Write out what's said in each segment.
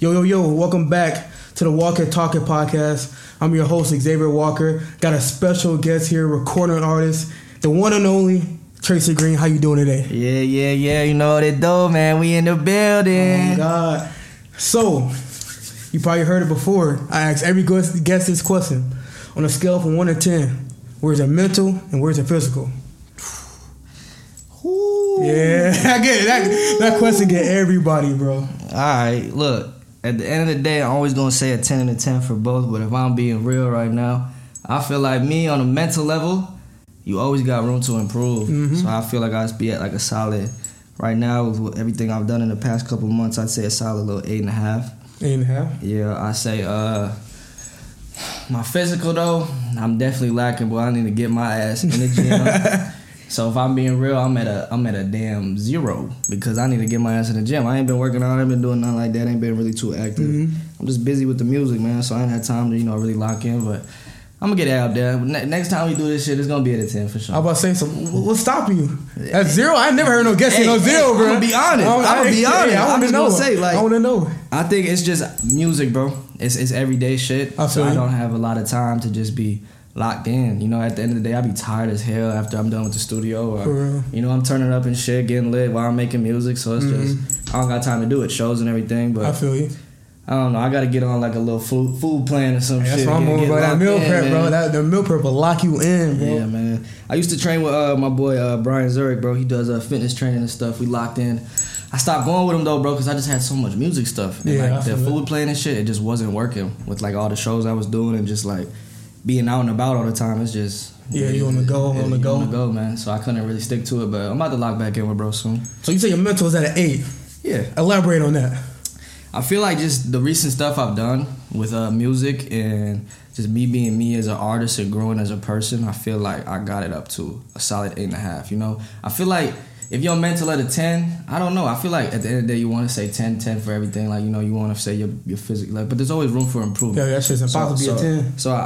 Yo, yo, yo, welcome back to the Walk It Talk It Podcast. I'm your host, Xavier Walker. Got a special guest here, recording artist, the one and only Treyson Green. How you doing today? Yeah, yeah, yeah. You know what it do, man. We in the building. Oh my God. So, you probably heard it before. I ask every guest guest this question. On a scale from 1 to 10, where's it mental and where's it physical? Ooh. Yeah, I get it. That, that question get everybody, bro. All right, look. At the end of the day, I'm always gonna say a 10 and a 10 for both. But if I'm being real right now, I feel like me on a mental level, you always got room to improve. Mhm. So I feel like I'd be at like a solid. Right now, with everything I've done in the past couple months, I'd say a solid little eight and a half. Eight and a half. Yeah, I say uh my physical though, I'm definitely lacking, but I need to get my ass in the gym. so if I'm being real, I'm at a I'm at a damn zero because I need to get my ass in the gym. I ain't been working out, I ain't been doing nothing like that, ain't been really too active. Mhm. I'm just busy with the music, man, so I ain't had time to, you know, really lock in, but I'm gonna get it out there. Next time we do this shit, it's gonna be at a 10 for sure. I was about to say, so wh- what's stopping you? At zero? I never heard no guess Hey, no hey, zero, bro. I'ma be honest. I- I'ma be honest. I I'm want to know. gonna say, like- I want to know. I think it's just music, bro. It's it's everyday shit. I so feel I don't have a lot of time to just be locked in. You know, at the end of the day, I be tired as hell after I'm done with the studio. Or. You know, I'm turning up and shit, getting lit while I'm making music. So it's just I don't got time to do it, shows and everything. But Mm-hmm. I feel you. I don't know. I got to get on like a little food food plan or some That's shit. That's what I'm on, bro. That meal in, prep, bro. That the meal prep will lock you in, bro. Yeah, man. I used to train with uh, my boy uh, Brian Zurich, bro. He does uh, fitness training and stuff. We locked in. I stopped going with him though, bro, because I just had so much music stuff. And, Yeah, like the food playing and shit, it just wasn't working with like all the shows I was doing and just like being out and about all the time. It's just Yeah, you on the go, on the go. on the go, man. So I couldn't really stick to it, but I'm about to lock back in with bro soon. So you say your mental is at an eight. Yeah, Elaborate on that. I feel like just the recent stuff I've done with uh, music and just me being me as an artist and growing as a person, I feel like I got it up to a solid eight and a half. You know, I feel like if your mental at a 10, I don't know. I feel like at the end of the day, you want to say 10, 10 for everything. Like, you know, you want to say your, your physical, like, but there's always room for improvement. Yeah, that shit's impossible to be a so, 10. So I,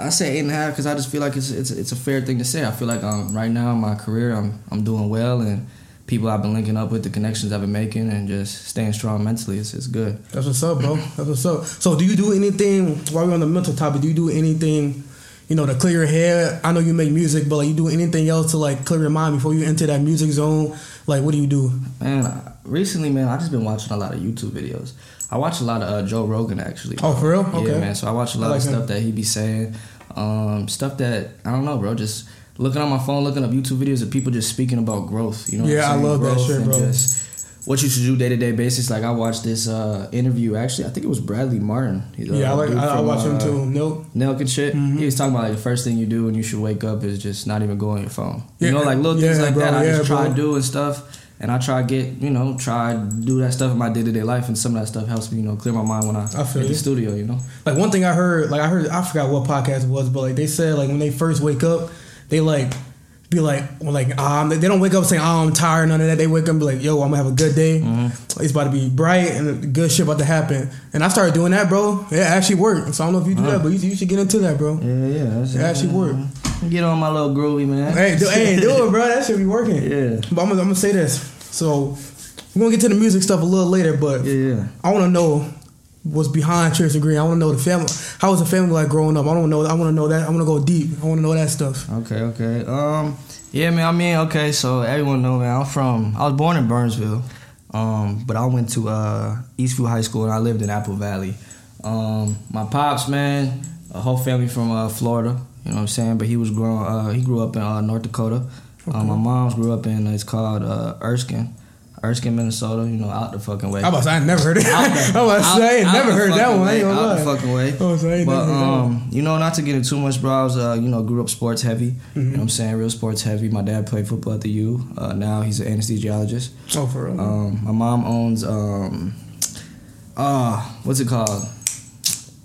I, I say eight and a half because I just feel like it's, it's, it's a fair thing to say. I feel like um, right now in my career, I'm, I'm doing well and people I've been linking up with, the connections I've been making, and just staying strong mentally. It's, it's good. That's what's up, bro. That's what's up. So do you do anything while we're on the mental topic? Do you do anything, you know, to clear your head? I know you make music, but like you do anything else to like clear your mind before you enter that music zone? Like what do you do? Man, recently, man, I just been watching a lot of YouTube videos. I watch a lot of uh, Joe Rogan actually. Oh, for real? Okay. Yeah, man. So I watch a lot like of him. stuff that he be saying, um, stuff that I don't know, bro. Just looking on my phone, looking up YouTube videos of people just speaking about growth. You know? Yeah, I love that Growth shit, and bro. Just what you should do day to day basis. Like I watched this uh, interview. Actually, I think it was Bradley Martin. He's, yeah, I like I, I from, watch him uh, too. Nope. Nelk and shit. Mhm. He was talking about like the first thing you do when you should wake up is just not even go on your phone. Yeah, you know, like little things yeah, like bro, that. I just try bro. to do and stuff. And I try to get, you know, try to do that stuff in my day to day life, and some of that stuff helps me, you know, clear my mind when I, I feel hit the studio, you know. Like one thing I heard, like I heard, I forgot what podcast it was, but like they said, like when they first wake up, they like be like, well, like um, they don't wake up saying, "Oh, I'm tired," none of that. They wake up and be like, "Yo, I'm gonna have a good day. Mm-hmm. It's about to be bright and good shit about to happen." And I started doing that, bro. It actually worked. So I don't know if you do that, but you, you should get into that, bro. Yeah, yeah. That's, It actually worked. Get on my little groovy, man. Hey, do, hey, do it, bro. That should be working. Yeah. But I'm gonna, I'm gonna say this. So we're gonna get to the music stuff a little later, but Yeah, yeah. I want to know what's behind Treyson Green. I want to know the family. How was the family like growing up? I don't know. I want to know that. I want to go deep. I want to know that stuff. Okay, okay. Um, yeah, man. I mean, okay. So everyone know, man. I'm from. I was born in Burnsville, um, but I went to uh, Eastview High School and I lived in Apple Valley. Um, my pops, man, a whole family from uh, Florida. You know what I'm saying? But he was growing. Uh, he grew up in uh, North Dakota. Uh, my mom's grew up in. It's called uh, Erskine, Erskine, Minnesota. You know, out the fucking way. I about to I never heard it. Out I was about to I out- never out heard that one. Way, out the fucking way. I was ain't But never heard that one. um, you know, not to get into too much, bro. I was, uh, you know, grew up sports heavy. Mm-hmm. You know what I'm saying? Real sports heavy. My dad played football at the U. Uh, now he's an anesthesiologist. Oh, for real. Um, my mom owns um, uh, what's it called?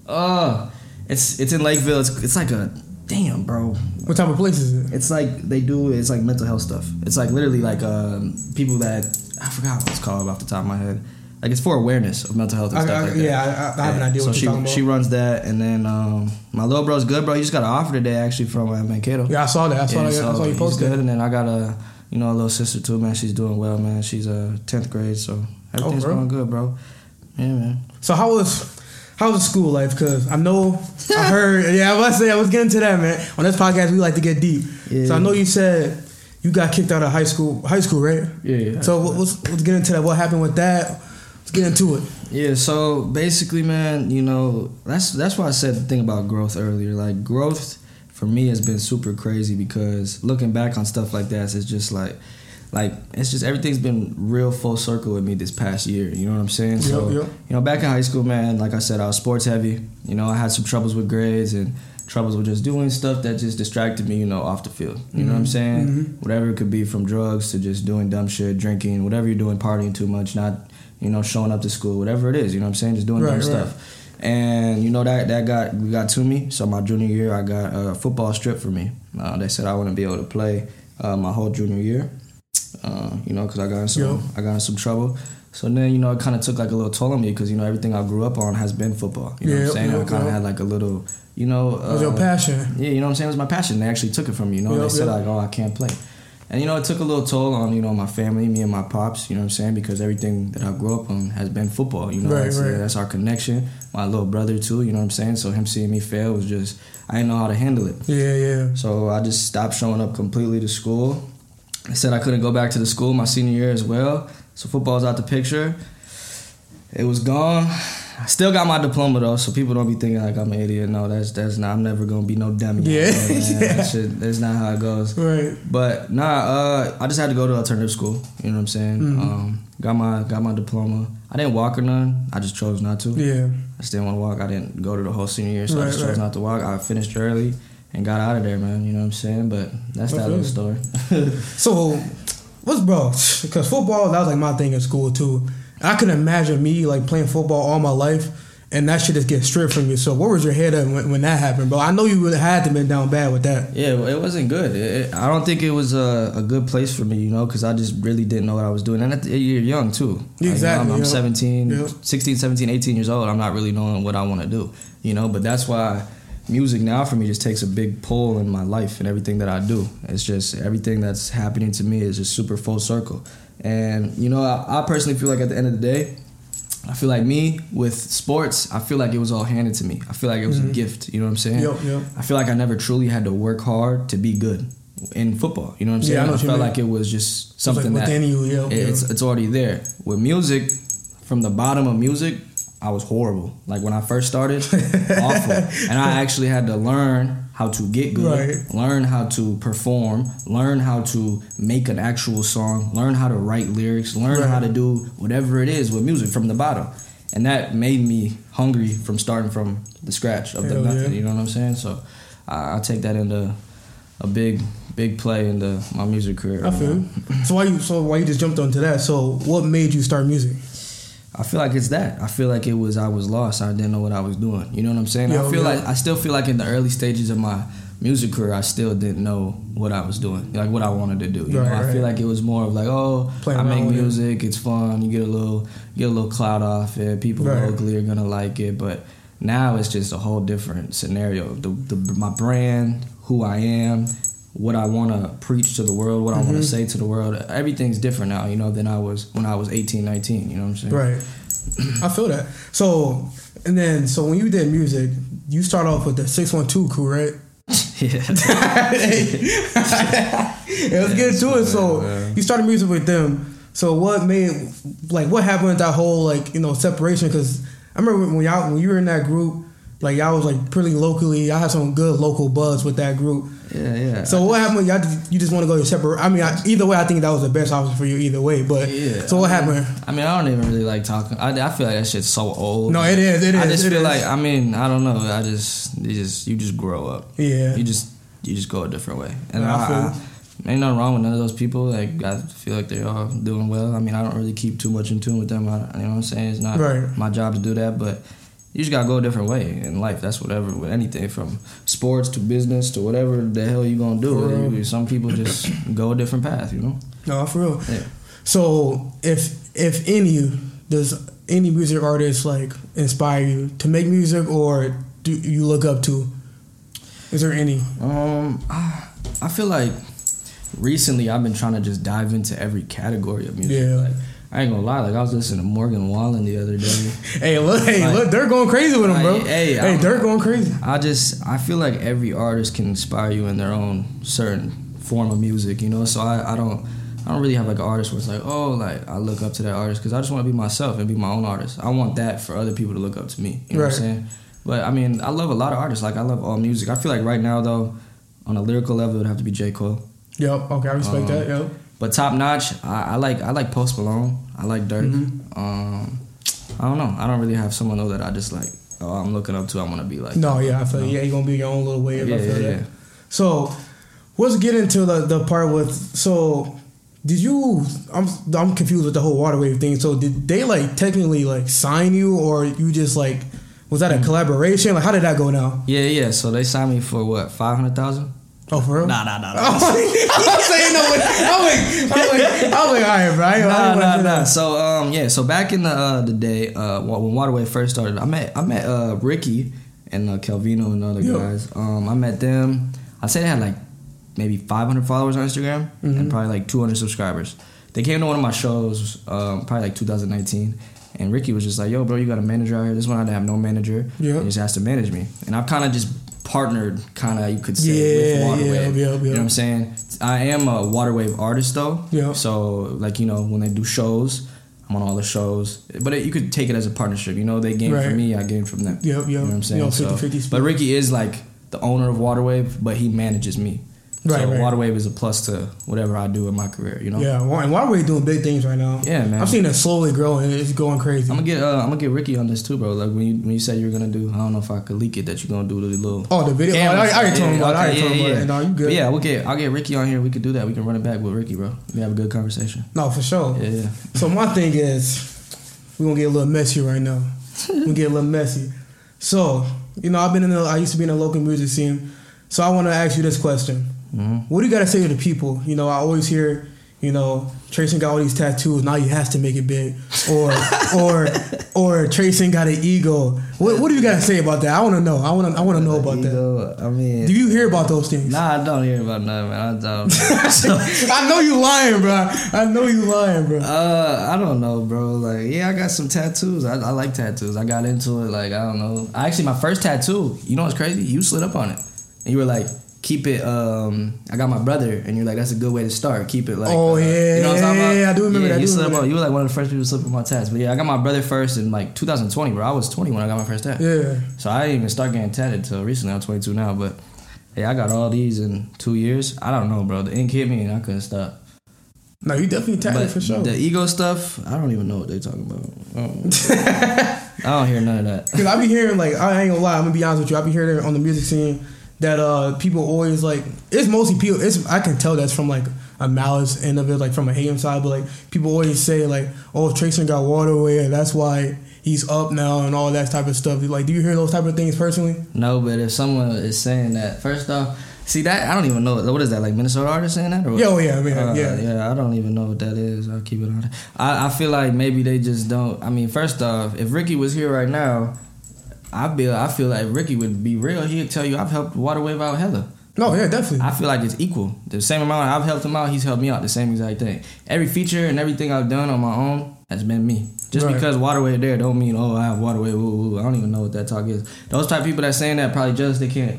Uh, it's it's in Lakeville. It's it's like a damn, bro. what type of place is it? It's like they do. It's like mental health stuff. It's like literally like um, people that I forgot what it's called off the top of my head. Like it's for awareness of mental health and I, stuff I, like that. yeah, I, I have an idea so what she you're talking about. she runs that, and then um, my little bro's good, bro. He just got an offer today actually from uh, Mankato. yeah, I saw that. I saw Yeah, that. I so saw you posted. good, and then I got a you know a little sister too, man. She's doing well, man. She's a uh, tenth grade, so everything's bro. going good, bro. Yeah, man. So how was how was school life? Because I know I heard. Yeah, I was say I was getting to that, man. On this podcast, we like to get deep. Yeah. So I know you said you got kicked out of high school. High school, right? Yeah, yeah. So what- let's let's get into that. What happened with that? Let's get into it. Yeah, so basically, man, you know, that's that's why I said the thing about growth earlier. Like growth for me has been super crazy because looking back on stuff like that, it's just like like it's just everything's been real full circle with me this past year. You know what I'm saying? so yep. you know, back in high school, man, like I said, I was sports heavy. You know, I had some troubles with grades and troubles with just doing stuff that just distracted me, you know, off the field. You know what I'm saying? Mhm. Whatever it could be from drugs to just doing dumb shit, drinking, whatever you're doing, partying too much, not, you know, showing up to school, whatever it is, you know what I'm saying? Just doing Right, dumb right. stuff. And you know that that got got to me. So my junior year, I got a football strip for me. Uh, they said I wouldn't be able to play uh, my whole junior year. Uh, you know, because I got in some Yo. I got in some trouble. So then, you know, it kind of took like a little toll on me because you know everything I grew up on has been football. You know what Yeah, I'm saying? yeah, I kind of had like a little, you know, That was your uh, passion. yeah, you know what I'm saying? It was my passion. They actually took it from me. You know, Yep, they said yep. like, "Oh, I can't play," and you know, it took a little toll on you know my family, me and my pops. You know what I'm saying? Because everything that I grew up on has been football. You know, Right, that's, right. that's our connection. My little brother too. You know what I'm saying? So him seeing me fail was just I didn't know how to handle it. Yeah, yeah. So I just stopped showing up completely to school. I said I couldn't go back to the school my senior year as well. So football's out the picture. It was gone. I still got my diploma though, so people don't be thinking like I'm an idiot. No, that's that's not. I'm never gonna be no dummy. Yeah, You know, yeah. That shit, that's not how it goes. Right. But nah, uh, I just had to go to alternative school. You know what I'm saying? Mhm. Um, got my got my diploma. I didn't walk or none. I just chose not to. Yeah. I just didn't want to walk. I didn't go to the whole senior year, so I just chose right. not to walk. I finished early and got out of there, man. You know what I'm saying? But that's that little story. So, what's bro? Because football that was like my thing in school too. I can imagine me like playing football all my life, and that shit just get stripped from you. So, where was your head at when, when that happened, bro? I know you would have had to been down bad with that. yeah, well, it wasn't good. It, I don't think it was a, a good place for me, you know, because I just really didn't know what I was doing. And at the, you're young too. Like, you know, Exactly, I'm, I'm 17, Yeah. 16, 17, 18 years old. I'm not really knowing what I want to do, you know. But that's why music now for me just takes a big pull in my life and everything that I do. It's just everything that's happening to me is just super full circle. And you know, I, I personally feel like at the end of the day, I feel like me with sports, I feel like it was all handed to me. I feel like it was a mm-hmm. gift. You know what I'm saying? Yep, yep. I feel like I never truly had to work hard to be good in football. You know what I'm saying? Yeah, I I, felt mean. like it was just It's like something that you, yeah. it's it's already there. With music, from the bottom of music, I was horrible. Like when I first started, awful. And I actually had to learn how to get good, Right. learn how to perform, learn how to make an actual song, learn how to write lyrics, learn Right. how to do whatever it is with music from the bottom. And that made me hungry from starting from the scratch of the Hell nothing. yeah. You know what I'm saying? So I, I take that into a big, big play into my music career. I feel. So why you? So why you just jumped onto that? So what made you start music? I feel like it's that. I feel like it was I was lost. I didn't know what I was doing. You know what I'm saying? Yo, I feel yo. like I still feel like in the early stages of my music career, I still didn't know what I was doing, like what I wanted to do. You Right, know, I feel like it was more of like, oh, Playing I make with it. music, it's fun. You get a little, get a little clout off it. People Right. locally are gonna like it, but now it's just a whole different scenario. The, the my brand, who I am. What I want to preach to the world, what I want to mm-hmm. say to the world, everything's different now, you know, than I was when I was 18, 19, you know what I'm saying? Right. I feel that. So and then so when you did music, you start off with the six one two crew, right? yeah. yeah, let's get into it. So Yeah. you started music with them. So what made like what happened with that whole like you know separation? Because I remember when y'all when you were in that group, like y'all was like pretty locally. Y'all had some good local buzz with that group. Yeah, yeah. So what happened? Y'all just, you just want to go your separate. I mean, I, either way, I think that was the best option for you. Either way, but Yeah, so what I mean, happened? I mean, I don't even really like talking. I, I feel like that shit's so old. No, it is. It is. I just feel is. like I mean, I don't know. I just you just you just grow up. yeah, You just you just go a different way. And Yeah, I I, feel I, ain't nothing wrong with none of those people. Like I feel like they're all doing well. I mean, I don't really keep too much in tune with them. I, you know what I'm saying? It's not Right. my job to do that, but. You just gotta go a different way in life. That's whatever with anything from sports to business to whatever the hell you gonna do. You- Some people just go a different path. You know. no, for real. Yeah. So if if any does any music artist like inspire you to make music or do you look up to? Is there any? Um, I I feel like recently I've been trying to just dive into every category of music. Yeah. Like I ain't gonna lie, like I was listening to Morgan Wallen the other day. hey, look, hey, Like- look, they're going crazy with him, bro. Like, hey, hey, they're going crazy. I just I feel like every artist can inspire you in their own certain form of music, you know. So I, I don't I don't really have like an artist where it's like oh like I look up to that artist because I just want to be myself and be my own artist. I want that for other people to look up to me. You know what I'm Right. saying? But I mean I love a lot of artists. Like I love all music. I feel like right now though, on a lyrical level, it would have to be J Cole. Yep. Okay, I respect Um, that. Yep. But top notch, I, I like I like Post Malone. I like Durk. Mm-hmm. Um, I don't know. I don't really have someone though that I just like. Oh, I'm looking up to. I want to be like. No, yeah, I feel No. yeah, you're gonna be your own little wave. Yeah, I feel yeah, that. yeah. So let's get into the, the part with so did you I'm I'm confused with the whole water wave thing. So did they like technically like sign you or you just like was that a Mm. collaboration? Like how did that go now? Yeah, yeah. So they signed me for what? Five hundred thousand? Oh for real? Nah, nah, nah, nah. I'm saying no. I'm like, I'm like, I'm like, all right, bro. I nah, nah, nah. that. So um, yeah. So back in the uh, the day uh, when Waterwave first started, I met I met uh, Ricky and uh, Calvino and other Yeah. guys. Um, I met them. I say they had like maybe 500 followers on Instagram Mhm. and probably like 200 subscribers. They came to one of my shows, um, probably like 2019, and Ricky was just like, "Yo, bro, you got a manager out here? This one I didn't have no manager. Yeah. he just has to manage me." And I've kind of just partnered, kind of you could say, Yeah, with Waterwave. yeah, yeah, You know what I'm saying? I am a Waterwave artist though. Yeah. So like you know when they do shows, I'm on all the shows. But it, you could take it as a partnership. You know, they gain Right. from me, I gain from them. Yep, yep. You know what I'm saying? You 50-50 split. but Ricky is like the owner of Waterwave, but he manages me. Right, so right. Waterwave is a plus to whatever I do in my career. You know. Yeah, and Waterwave doing big things right now. Yeah, man. I'm seeing it slowly growing. It's going crazy. I'm gonna get uh, I'm gonna get Ricky on this too, bro. Like when you when you said you were gonna do, I don't know if I could leak it that you're gonna do the little. Oh, the video. Oh, I, I already told him about. it. I already told him about. it. No, you good? But yeah, we'll get I'll get Ricky on here. We could do that. We can run it back with Ricky, bro. We have a good conversation. No, for sure. Yeah, yeah. So my thing is, we're gonna get a little messy right now. we're gonna get a little messy. So, you know, I've been in the I used to be in the local music scene. So I wanna ask you this question. Hmm What do you gotta say to the people? You know, I always hear, you know, Treyson got all these tattoos, now he has to make it big. Or or or Treyson got an ego. What what do you gotta say about that? I wanna know. I wanna I wanna know about that. Ego, I mean, Do you hear about those things? Nah, I don't hear about nothing, man. I don't. so, I know you lying, bro. I know you lying, bro. uh, I don't know, bro. Like, yeah, I got some tattoos. I, I like tattoos. I got into it. Like, I don't know. I actually, my first tattoo. You know what's crazy? You slid up on it, and you were like, "Keep it." Um, I got my brother, and you're like, "That's a good way to start. Keep it like." Oh, uh, yeah, you know what I'm talking about? yeah, I do remember yeah, that, I You up remember. You were like one of the first people to slip on my tats. But yeah, I got my brother first in like 2020, bro. I was 20 when I got my first tat. Yeah. So I didn't even start getting tatted till recently. I'm 22 now, but yeah, I got all these in two years. I don't know, bro. The ink hit me and I couldn't stop. No, you definitely tatted but for sure. the ego stuff, I don't even know what they're talking about. I don't, I don't hear none of that. Cause I be hearing like I ain't gonna lie, I'm gonna be honest with you. I be hearing on the music scene that uh people always like it's mostly people. It's I can tell that's from like a malice end of it, like from a hating side. But like people always say like, oh, Treyson got Waterwave, and that's why he's up now and all that type of stuff. Like, do you hear those type of things personally? No, but if someone is saying that, first off, see that I don't even know what is that like Minnesota artist saying that or what? Yeah, oh, yeah, I mean, Uh, yeah. yeah. I don't even know what that is. I'll keep it on. I, I feel like maybe they just don't. I mean, first off, if Ricky was here right now, I feel I feel like Ricky would be real. He'd tell you I've helped Waterwave out hella. No, yeah, definitely. I feel like it's equal. The same amount I've helped him out, he's helped me out the same exact thing. Every feature and everything I've done on my own has been me. Just Right. because Waterwave there don't mean oh I have Waterwave. Woo, woo. I don't even know what that talk is. Those type of people that saying that probably just they can't.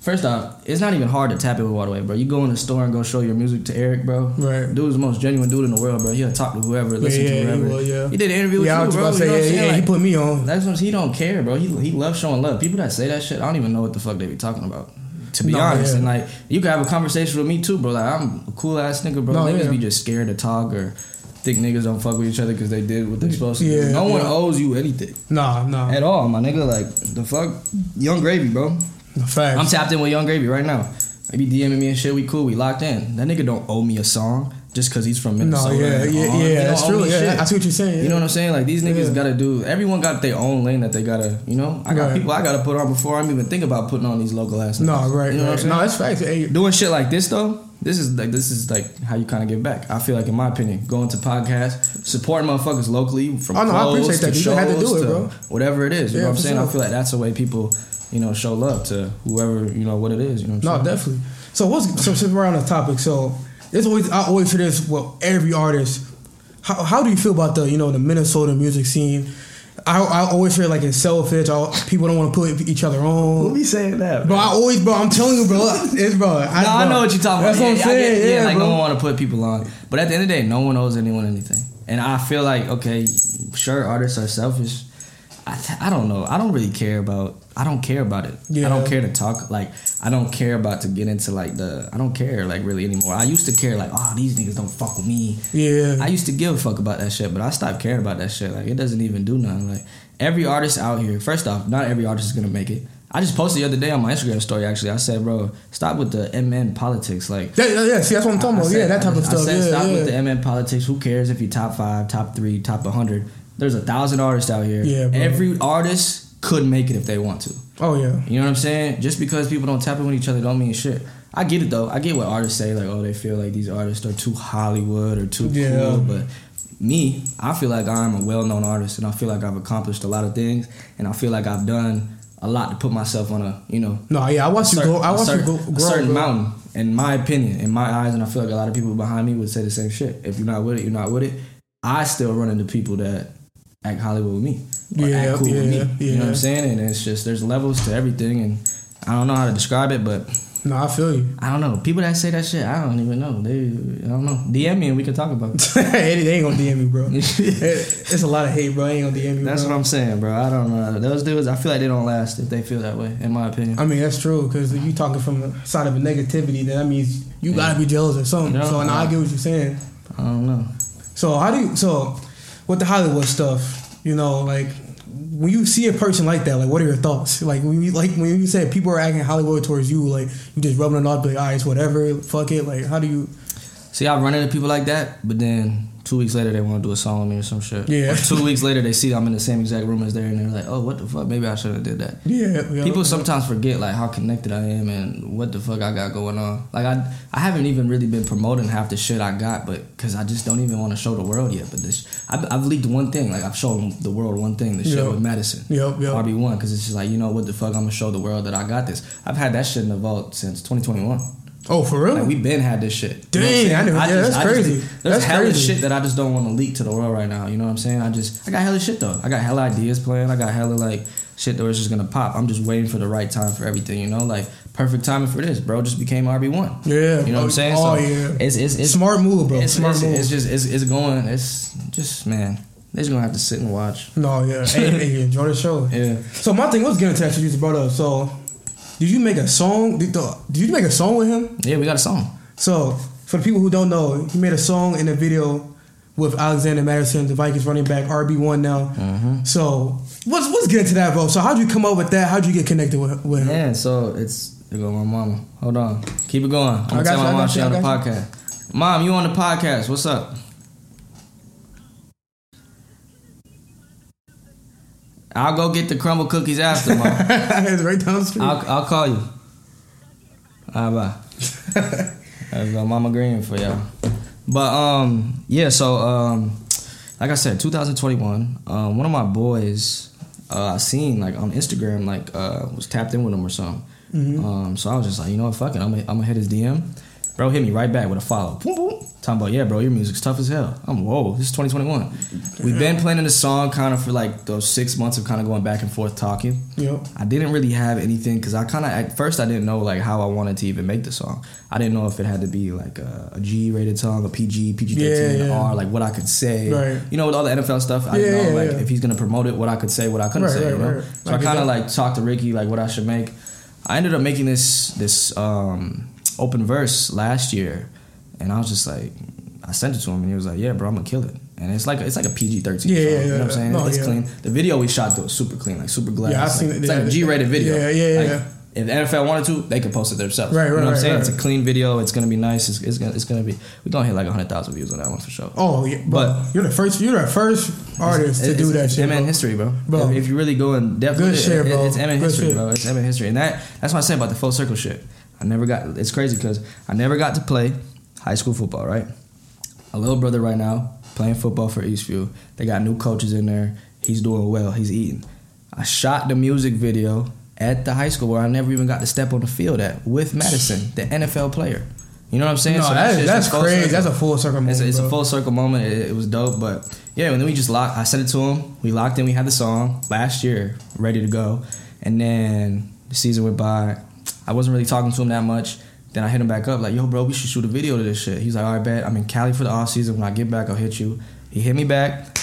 First off, it's not even hard to tap it with Waterwave, bro. You go in the store and go show your music to Eric, bro. Right. Dude's the most genuine dude in the world, bro. He'll talk to whoever, listen yeah, to he whoever. will, yeah. He did an interview with yeah, I you, was bro. about to You know what say, yeah, yeah, he put me on. that's what he don't care, bro. He he loves showing love. People that say that shit, I don't even know what the fuck they be talking about. To be No, honest, yeah. and like you can have a conversation with me too, bro. Like I'm a cool ass nigga, bro. No, niggas yeah. be just scared to talk or think niggas don't fuck with each other because they did what they're supposed to Yeah, do. No one owes you anything Nah, nah. at all, my nigga. Like the fuck, Yung Gravy, bro. Facts. I'm tapped in with Yung Gravy right now. They be DMing me and shit. We cool. We locked in. That nigga don't owe me a song just because he's from no, Minnesota. yeah, yeah, all. Yeah. That's true. Yeah. I see what you're saying. You know what I'm saying? Like these niggas Yeah. gotta do. Everyone got their own lane that they gotta. You know, I got Right. people I gotta put on before I'm even thinking about putting on these local ass. No, niggas. right, You know what I'm saying? No, that's facts. Hey, Doing shit like this though, this is like this is like how you kind of give back. I feel like, in my opinion, going to podcasts, supporting motherfuckers locally from Oh, no, I appreciate that. to You shows had to do it, bro. whatever it is. You Yeah, know what I'm saying? sure. I feel like that's the way people, you know, show love to whoever you know what it is. You know what I'm No, saying? definitely. So what's so since we're on the topic, so it's always I always hear this with every artist. how, how do you feel about the you know the Minnesota music scene? I, I always feel like it's selfish. I, people don't want to put each other on. Who be saying that? Bro, I always, bro, I'm telling you, bro, it's bro. I, no, I know what you're talking That's about. what I'm saying. get- Yeah, like bro. no one want to put people on, but at the end of the day, no one owes anyone anything. And I feel like okay, sure, artists are selfish. I, th- I don't know. I don't really care about. I don't care about it. Yeah. I don't care to talk. Like I don't care about to get into like the. I don't care like really anymore. I used to care like oh these niggas don't fuck with me. Yeah, I used to give a fuck about that shit, but I stopped caring about that shit. Like it doesn't even do nothing. Like every artist out here, first off, not every artist is gonna make it. I just posted the other day on my Instagram story. Actually, I said, bro, stop with the MN politics. Like yeah, yeah, yeah. See, that's what I'm talking I about. said- yeah, that type of stuff. I said, yeah, stop yeah. with the MN politics. Who cares if you top five, top three, top hundred? There's a thousand artists out here. Yeah, bro. Every artist could make it if they want to. oh yeah, You know what I'm saying? Just because people don't tap in with each other don't mean shit. I get it though. I get what artists say, like, oh, they feel like these artists are too Hollywood or too Yeah. cool. But me, I feel like I'm a well known artist and I feel like I've accomplished a lot of things and I feel like I've done a lot to put myself on a, you know, no, yeah. I watch you certain- go. I a watch you go. a Grow, certain bro. mountain, in my opinion, in my eyes, and I feel like a lot of people behind me would say the same shit. If you're not with it, you're not with it. I still run into people that act Hollywood with me, Yeah, act cool with me. yeah, You know what. I'm saying? And it's just there's levels to everything, and I don't know how to describe it, but No, I feel you. I don't know. People that say that shit, I don't even know. They, I don't know. DM me and we can talk about it. they ain't gonna DM me, bro. It- it's a lot of hate, bro. They ain't gonna DM me. That's bro. what I'm saying, bro. I don't know. Those dudes, I feel like they don't last if they feel that way, in my opinion. I mean, that's true because if you talking from the side of a negativity, then that means you gotta be jealous or something. Yeah. So now I get what you're saying. I don't know. So how do you? So with the Hollywood stuff, you know, like when you see a person like that, like what are your thoughts? Like when you like when you say people are acting Hollywood towards you, like you just rubbing it off, like, all right, it's whatever, fuck it. Like how do you? See, I run into people like that, but then two weeks later they want to do a song with me or some shit. Yeah. Or two weeks later they see I'm in the same exact room as there, and they're like, "Oh, what the fuck? Maybe I should have did that." Yeah. People sometimes forget like how connected I am and what the fuck I got going on. Like I, I haven't even really been promoting half the shit I got, but because I just don't even want to show the world yet. But this, I've, I've leaked one thing. Like I've shown the world one thing. The shit Yeah. with Mattison. Yep, yep. RB one because it's just like you know what the fuck I'm gonna show the world that I got this. I've had that shit in the vault since 2021. Oh, for real? Like we been had this shit. Dang, I'm saying? I never- yeah, that's just crazy. be- there's That's hella crazy. shit that I just don't want to leak to the world right now. You know what I'm saying? I just I got hella shit though. I got hella ideas planned. I got hella like shit that was just gonna pop. I'm just waiting for the right time for everything. You know, like perfect timing for this, bro. Just became RB one. yeah. You know what I'm saying? Oh So yeah. It's it's it's Smart move, bro. It's, Smart it's, move. it's just it's, it's going. It's just man. They're just gonna have to sit and watch. no, yeah. hey, hey, enjoy the show. Yeah. So my thing was getting attached to you just brought up. So, did you make a song? Did, the, did you make a song with him? Yeah, we got a song. So, for the people who don't know, he made a song in a video with Alexander Mattison, the Vikings running back, RB one now. Mm-hmm. So, let's let's get into that, bro. So, how'd you come up with that? How'd you get connected with, with him? Yeah, so it's there go my mama. Hold on, keep it going. I'm gonna tell you, my I mom got she on the podcast. Mom, you on the podcast? What's up? I'll go get the crumble cookies after, mom. it's right down the street. I'll I'll call you. All right, bye. There's go Mama Green for y'all. But um, yeah. So um, like I said, 2021. Um, one of my boys, uh, I seen like on Instagram, like uh, was tapped in with him or something. Um, so I was just like, you know what, fuck it, I'm gonna, I'm gonna hit his DM. Bro hit me right back with a follow. Boom, boom. Talking about, yeah, bro, your music's tough as hell. I'm whoa, this is 2021. We've been playing the song kind of for like those six months of kind of going back and forth talking. Yep. I didn't really have anything because I kind of at first I didn't know like how I wanted to even make the song. I didn't know if it had to be like a, a G rated song, a PG, PG thirteen, Yeah, yeah. R, like what I could say. Right. You know, with all the NFL stuff, I Yeah, didn't know like if he's gonna promote it, what I could say, what I couldn't Right, say. right, you know, right. so I I, kind of like talked to Ricky like what I should make. I ended up making this this um, open verse last year, and I was just like, I sent it to him, and he was like, "Yeah, bro, I'm gonna kill it." And it's like it's like a PG thirteen. Yeah, song, yeah, You know what I'm saying? No, it's yeah. clean. The video we shot though was super clean, like super glass. Yeah, I Like, seen it. It's Yeah, like a G rated video. yeah, yeah, Like, yeah. If the NFL wanted to, they could post it themselves. Right, You know right, what I'm saying? right. It's a clean video. It's gonna be nice. It's, it's gonna it's gonna be. We're gonna hit like hundred thousand views on that one for sure. Oh yeah, bro. But- you're the first. You're the first artist to It's- do that it's shit. Bro. history, bro. Bro. If, if you really go in depth, Good shit, it- bro. It's. Good history, shit. bro. It's M.N. history, and that that's what I say about the full circle shit. I never got. It's crazy because I never got to play high school football. Right, a little brother right now playing football for Eastview. They got new coaches in there. He's doing well. He's eating. I shot the music video at the high school where I never even got to step on the field at with Mattison, the NFL player. You know what I'm saying? No, So that is, that's crazy. circle. That's a full circle moment. It's, it's bro. a full circle moment. It, it was dope, but yeah. And then we just locked. I sent it to him. We locked in. We had the song last year, ready to go. And then the season went by. I wasn't really talking to him that much. Then I hit him back up like, "Yo, bro, we should shoot a video to this shit." He's like, "All right, bet. I'm in Cali for the off season. When I get back, I'll hit you." He hit me back,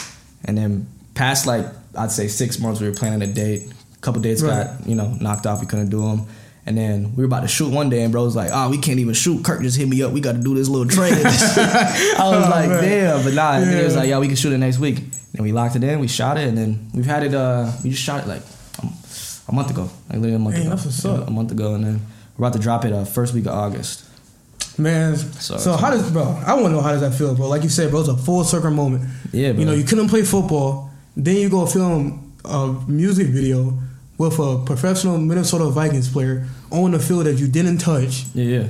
and then past like I'd say six months, we were planning a date. A couple dates Right. got you know knocked off. We couldn't do them. And then we were about to shoot one day, and bro was like, "Oh, we can't even shoot." Kirk just hit me up. We got to do this little trade. I was Oh, like, man. "Damn!" But nah. Then he was like, "Yo, we can shoot it next week." And we locked it in. We shot it, and then we've had it. Uh, we just shot it like a month ago, like literally a month ago. that's what's Yeah, up. A month ago, and then we're about to drop it uh, first week of August. Man, So- so, how does bro? I want to know how does that feel, bro? Like you said, bro, it's a full circle moment. Yeah, bro. You know, you couldn't play football, then you go film a music video with a professional Minnesota Vikings player on the field that you didn't touch. yeah, yeah.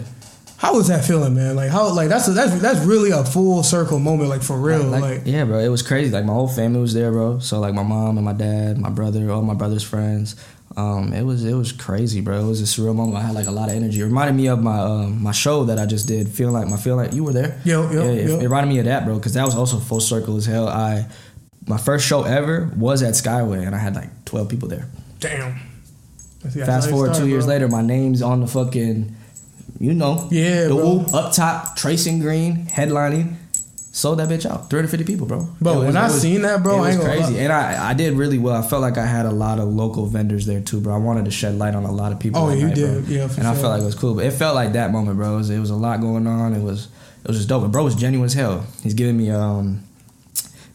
How was that feeling, man? Like how like that's a, that's that's really a full circle moment, like for real. Like, Like, yeah, bro, it was crazy. Like my whole family was there, bro. So like my mom and my dad, my brother, all my brother's friends. Um, it was it was crazy, bro. It was a surreal moment. I had like a lot of energy. It reminded me of my um, my show that I just did. Feel like my feel like you were there. Yo, yo, yeah, it, yo. it reminded me of that, bro. Because that was also full circle as hell. I my first show ever was at Skyway, and I had like twelve people there. damn. That's Fast forward started, two years bro. later, my name's on the fucking, you know, Yeah, the bro. whoop up top, Treyson Green headlining, sold that bitch out, three hundred fifty people, bro. Bro, was- when I was- seen that, bro, it I was ain't gonna crazy, and I I did really well. I felt like I had a lot of local vendors there too, bro. I wanted to shed light on a lot of people. Oh, you night, did. bro. Yeah, for and I felt like it was cool, but it felt like that moment, bro. It was, it was a lot going on. It was it was just dope. And bro was genuine as hell. He's giving me um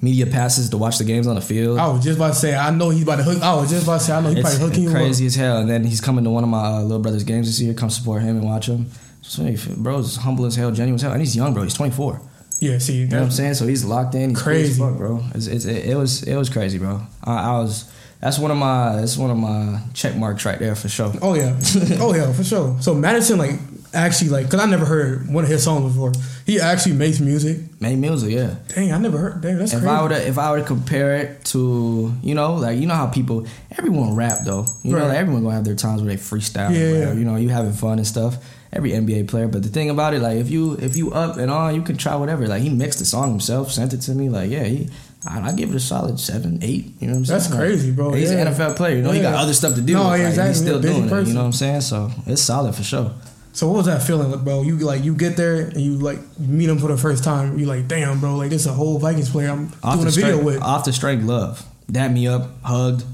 media passes to watch the games on the field. I was just about to say, I know he's about to hook. I was just about to say, I know he's It's probably hooking you crazy as hell. And then he's coming to one of my uh, little brother's games this year. Come support him and watch him. So, he- bro's humble as hell, genuine as hell, and he's young, bro. He's 24. up. Yeah, see, You know what I'm saying? So he's locked in. He's crazy, fuck, bro. It's, it's, it, it was it was crazy, bro. I, I was that's one of my that's one of my check marks right there for sure. oh yeah, oh yeah, for sure. So Mattison, like, actually, like, cause I never heard one of his songs before. He actually makes music. Made music, yeah. Dang, I never heard. Dang, that's if crazy. I to if I were to compare it to you know like you know how people everyone rap though you know like everyone gonna have their times where they freestyle Yeah, yeah. you know you having fun and stuff every NBA player but the thing about it like if you if you up and on you can try whatever like he mixed the song himself sent it to me like yeah he I, I give it a solid seven eight you know what I'm saying That's Like, crazy, bro. he's Yeah. an NFL player you know he got other stuff to do No, like, exactly. he's still Busy doing it you know what I'm saying so it's solid for sure So what was that feeling, bro? You like you get there and you like meet him for the first time. You like, damn, bro, like this is a whole Vikings player I'm off doing a video with. off the strength love dapped me up hugged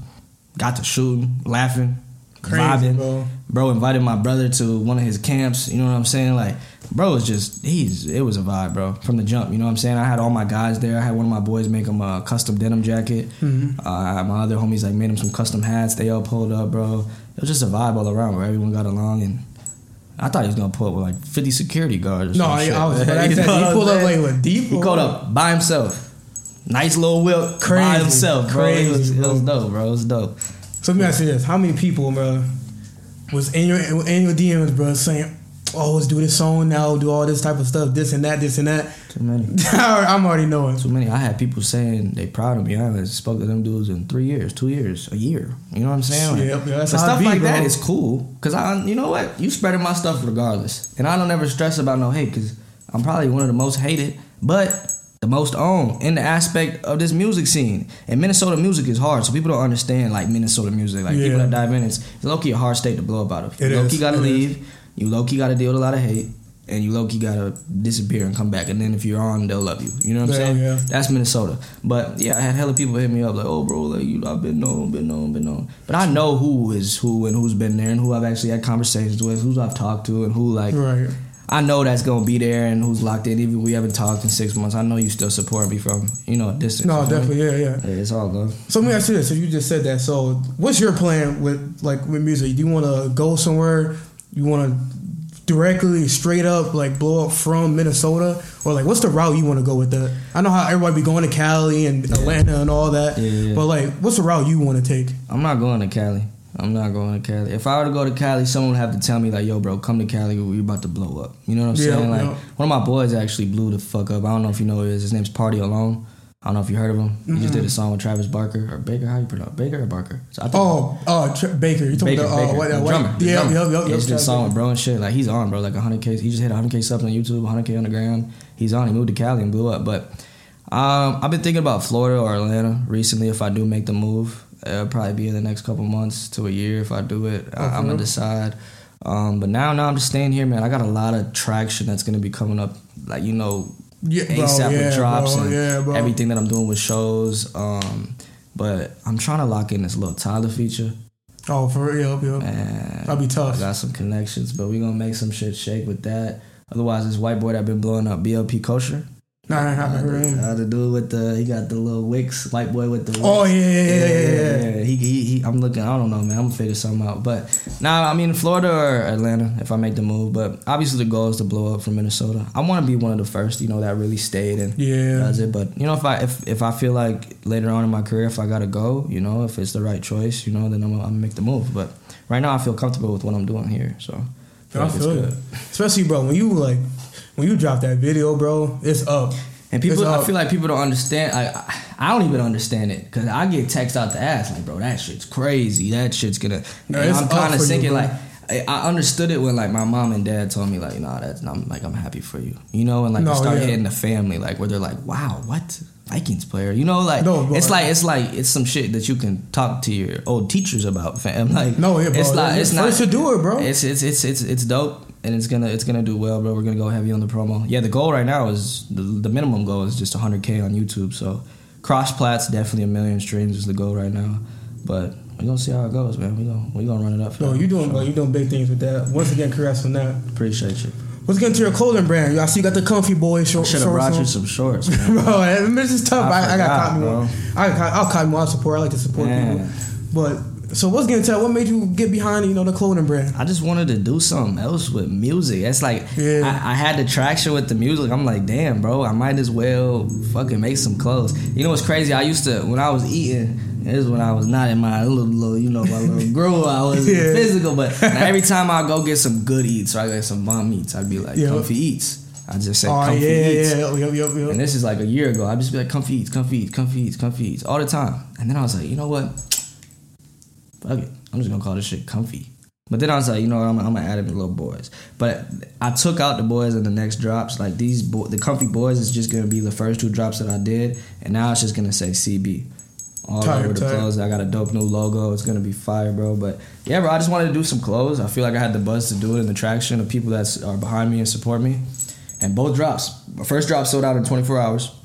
got to shooting laughing Crazy, vibing bro. bro invited my brother to one of his camps you know what i'm saying like bro was just he's it was a vibe bro from the jump you know what i'm saying i had all my guys there i had one of my boys make him a custom denim jacket Mm-hmm. uh, my other homies like made him some custom hats they all pulled up bro it was just a vibe all around where everyone got along and I thought he was gonna pull up with like 50 security guards. Or No, I, shit. I was. But I said, he pulled up like with deep. He called up by himself. Nice little whip by himself, bro. it, was, Crazy, it was dope, bro. It was dope. So let me ask you this: How many people, bro, was in your in your DMs, bro, saying, "Oh, let's do this song now, do all this type of stuff, this and that, this and that." Too many. I'm already knowing. Too many. I had people saying they proud of me. I haven't spoke to them dudes in three years, two years, a year. You know what I'm saying? Like, Yep, yeah, that's but stuff be, like that bro. is cool. Cause I, you know what, you spreading my stuff regardless, and I don't ever stress about no hate. Cause I'm probably one of the most hated, but the most owned in the aspect of this music scene. And Minnesota music is hard, so people don't understand like Minnesota music. Like Yeah. people that dive in, it's, it's low key a hard state to blow up out of. It you low key gotta it leave. You low key gotta deal with a lot of hate. And you low key gotta disappear and come back, and then if you're on, they'll love you. You know what I'm Yeah, saying? yeah. That's Minnesota. But yeah, I had hella people hit me up like, "Oh, bro, like you, I've been known, been known, been known." But I know who is who and who's been there and who I've actually had conversations with, who I've talked to, and who like Right. I know that's gonna be there and who's locked in. Even we haven't talked in six months, I know you still support me from you know a distance. No, definitely, yeah, yeah. Yeah, it's all good. So let me ask you this: So you just said that. So what's your plan with like with music? Do you want to go somewhere? You want to directly, straight up, like blow up from Minnesota, or like what's the route you want to go with that? I know how everybody be going to Cali and Atlanta and all that, Yeah, yeah. but like, what's the route you want to take? I'm not going to Cali. I'm not going to Cali. If I were to go to Cali, someone would have to tell me like, "Yo, bro, come to Cali. We're about to blow up." You know what I'm Yeah, saying? Like yeah. one of my boys actually blew the fuck up. I don't know if you know who he is. His name's Pardyalone. I don't know if you heard of him. He just Mm-hmm. did a song with Travis Barker or Baker. How you pronounce Baker or Barker? So I think Oh, oh, Tr- Baker. You talking about the, uh, what, the uh, what, drummer. Yeah, drummer. yep, yep, He yep. just did a song with bro and shit. Like he's on, bro. Like 100k. He just hit 100k subs on YouTube, 100k on the ground. He's on. He moved to Cali and blew up. But um, I've been thinking about Florida or Atlanta recently. If I do make the move, it'll probably be in the next couple months to a year. If I do it, I, I'm gonna decide. Um, but now, now I'm just staying here, man. I got a lot of traction that's gonna be coming up. Like you know, Yeah, bro, ASAP yeah, with drops bro, and yeah, everything that I'm doing with shows. Um, but I'm trying to lock in this little Tyler feature. Oh, for real, yep. And That'd be tough. I got some connections, but we gonna make some shit shake with that. Otherwise, this white boy that been blowing up, BLP Kosher. Nah, I haven't heard of him. Uh, the dude with the he got the little wicks, white boy with the wicks. Oh yeah, yeah, yeah, yeah, yeah. He, he, he, I'm looking. I don't know, man. I'm gonna figure something out. But now, nah, I mean, Florida or Atlanta, if I make the move. But obviously, the goal is to blow up from Minnesota. I want to be one of the first, you know, that really stayed and Yeah. does it. But you know, if I if if I feel like later on in my career, if I gotta go, you know, if it's the right choice, you know, then I'm, I'm gonna make the move. But right now, I feel comfortable with what I'm doing here. So I like it's feel it. Especially, bro, when you like when you drop that video, bro, it's up. And people, It's I feel like people don't understand. I, I- don't even understand it because I get text out the ass like, bro, that shit's crazy. That shit's gonna. No, I'm kind of for you, thinking like. I understood it when like my mom and dad told me like nah that's I'm like I'm happy for you you know and like No, it started yeah. hitting the family like where they're like wow what Vikings player you know like No, it's like it's like it's some shit that you can talk to your old teachers about fam like No, yeah, bro. it's like it's first not to do it, bro. it's it's it's it's it's dope and it's gonna it's gonna do well, bro. We're gonna go heavy on the promo. Yeah, the goal right now is the, the minimum goal is just 100k on YouTube. So cross plats definitely a million streams is the goal right now. But we gonna see how it goes, man. We gonna we gonna run it up. No, you doing like you doing big things with that. Once again, congrats on that. appreciate you. Let's get into your clothing brand. I see you got the Comfy Boy short, Should have brought on. you some shorts, bro, this is tough. I I, I, got caught me one. I got, I'll copy more. I support. I like to support Man. people. But so what's getting to tell what made you get behind you know the clothing brand? I just wanted to do something else with music. It's like Yeah. I, I had the traction with the music. I'm like, damn, bro, I might as well fucking make some clothes. You know what's crazy? I used to when I was eating. This is when I was not in my little, little you know, my little groove. I was Yeah. physical, but every time I go get some good eats or I get some bomb eats, I'd be like, Yeah. comfy eats. I just say Oh comfy yeah, eats. yeah, yep, yep, yep. And this is like a year ago. I'd just be like, comfy eats, comfy eats, comfy eats, comfy eats, all the time. And then I was like, you know what? Fuck it. I'm just gonna call this shit comfy. But then I was like, you know, what? I'm, I'm gonna add in the little boys. But I took out the boys in the next drops. Like these, bo- the comfy boys is just gonna be the first two drops that I did, and now it's just gonna say CB all Tight, over the tight. clothes. I got a dope new logo. It's gonna be fire, bro. But yeah, bro, I just wanted to do some clothes. I feel like I had the buzz to do it and the traction of people that are behind me and support me. And both drops. My first drop sold out in 24 hours.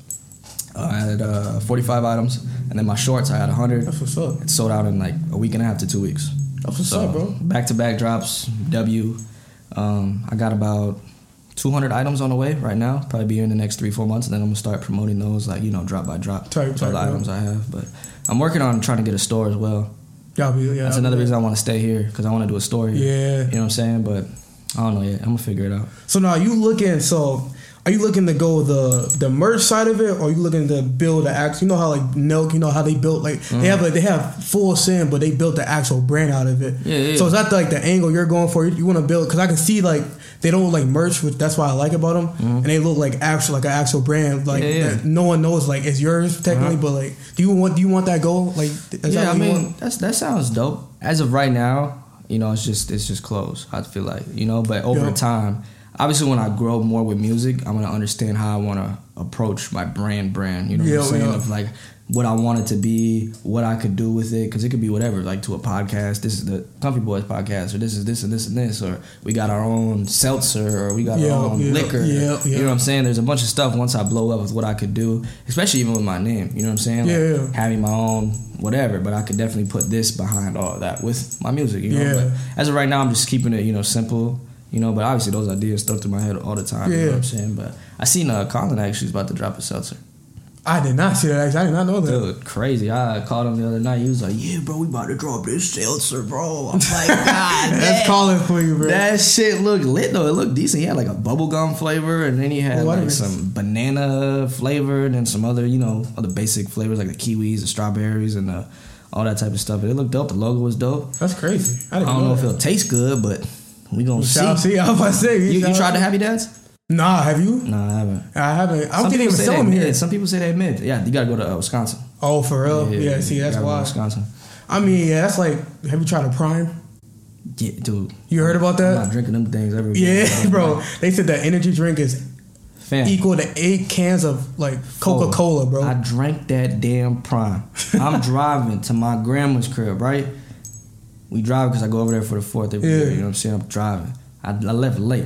Uh, I had uh, 45 items, and then my shorts I had 100. That's what's up. It sold out in like a week and a half to two weeks. That's what's up, bro. Back to back drops, W. Um, I got about 200 items on the way right now. Probably be here in the next three, four months, and then I'm gonna start promoting those, like you know, drop by drop. That's all the items I have, but I'm working on trying to get a store as well. Y'all be yeah. That's another be- reason I want to stay here because I want to do a store here. Yeah. You know what I'm saying? But I don't know yet. I'm gonna figure it out. So now you looking so are you looking to go the the merch side of it or are you looking to build the actual you know how like Nelk, you know how they built like Mm-hmm. they have like they have Full Send but they built the actual brand out of it. Yeah, yeah. So is that like the angle you're going for? You, want to build because I can see like they don't like merch, which that's what I like about them, and they look like actual like an actual brand like Mm-hmm. Yeah, no one knows like it's yours technically, Uh-huh. but like do you want do you want that goal like? Is that yeah, I mean that's that sounds dope. As of right now, you know, it's just it's just clothes. I feel like you know, but over time, obviously, when I grow more with music, I'm gonna understand how I want to approach my brand. Brand, you know, Yeah, what I'm saying yeah. of like what I want it to be, what I could do with it, because it could be whatever. Like to a podcast, this is the Comfy Boys podcast, or this is this and this and this, or we got our own seltzer, or we got Yeah, our own liquor. yeah, You know what I'm saying? There's a bunch of stuff once I blow up with what I could do, especially even with my name. You know what I'm saying? Yeah, Like, yeah. having my own whatever, but I could definitely put this behind all of that with my music, you know. Yeah. But as of right now, I'm just keeping it, you know, simple, you know. But obviously, those ideas stuck through my head all the time. You know Yeah. what I'm saying? But I seen uh, Colin actually is about to drop a seltzer. I did not see that. Actually, I did not know that. Dude, crazy. I called him the other night. He was like, "Yeah, bro, we about to drop this seltzer, bro." I'm like, God, That's calling for you, bro. That shit looked lit though. It looked decent. He had like a bubblegum flavor, and then he had what like some banana flavor, and then some other, you know, other basic flavors like the kiwis, the strawberries, and the, all that type of stuff. But it looked dope. The logo was dope. That's crazy. I I don't know if it'll taste good, but we gonna We see. see. I was about to say. You, you tried the. Happy Dads? Nah, have you? Nah, I haven't. I haven't. I don't think they even sell them here. Some people say they mid. Yeah, you gotta go to uh, Wisconsin. Oh, for real? Yeah. see, that's you gotta why. Wisconsin. I mean, yeah, that's like. Have you tried a prime? Yeah, dude. You heard about I'm that? not drinking them things every Yeah, bro. They said that energy drink is Fam, equal to eight cans of like Coca Cola, bro. I drank that damn prime. I'm driving to my grandma's crib, right? We drive because I go over there for the fourth every Yeah. year. You know what I'm saying? I'm driving. I, I left late.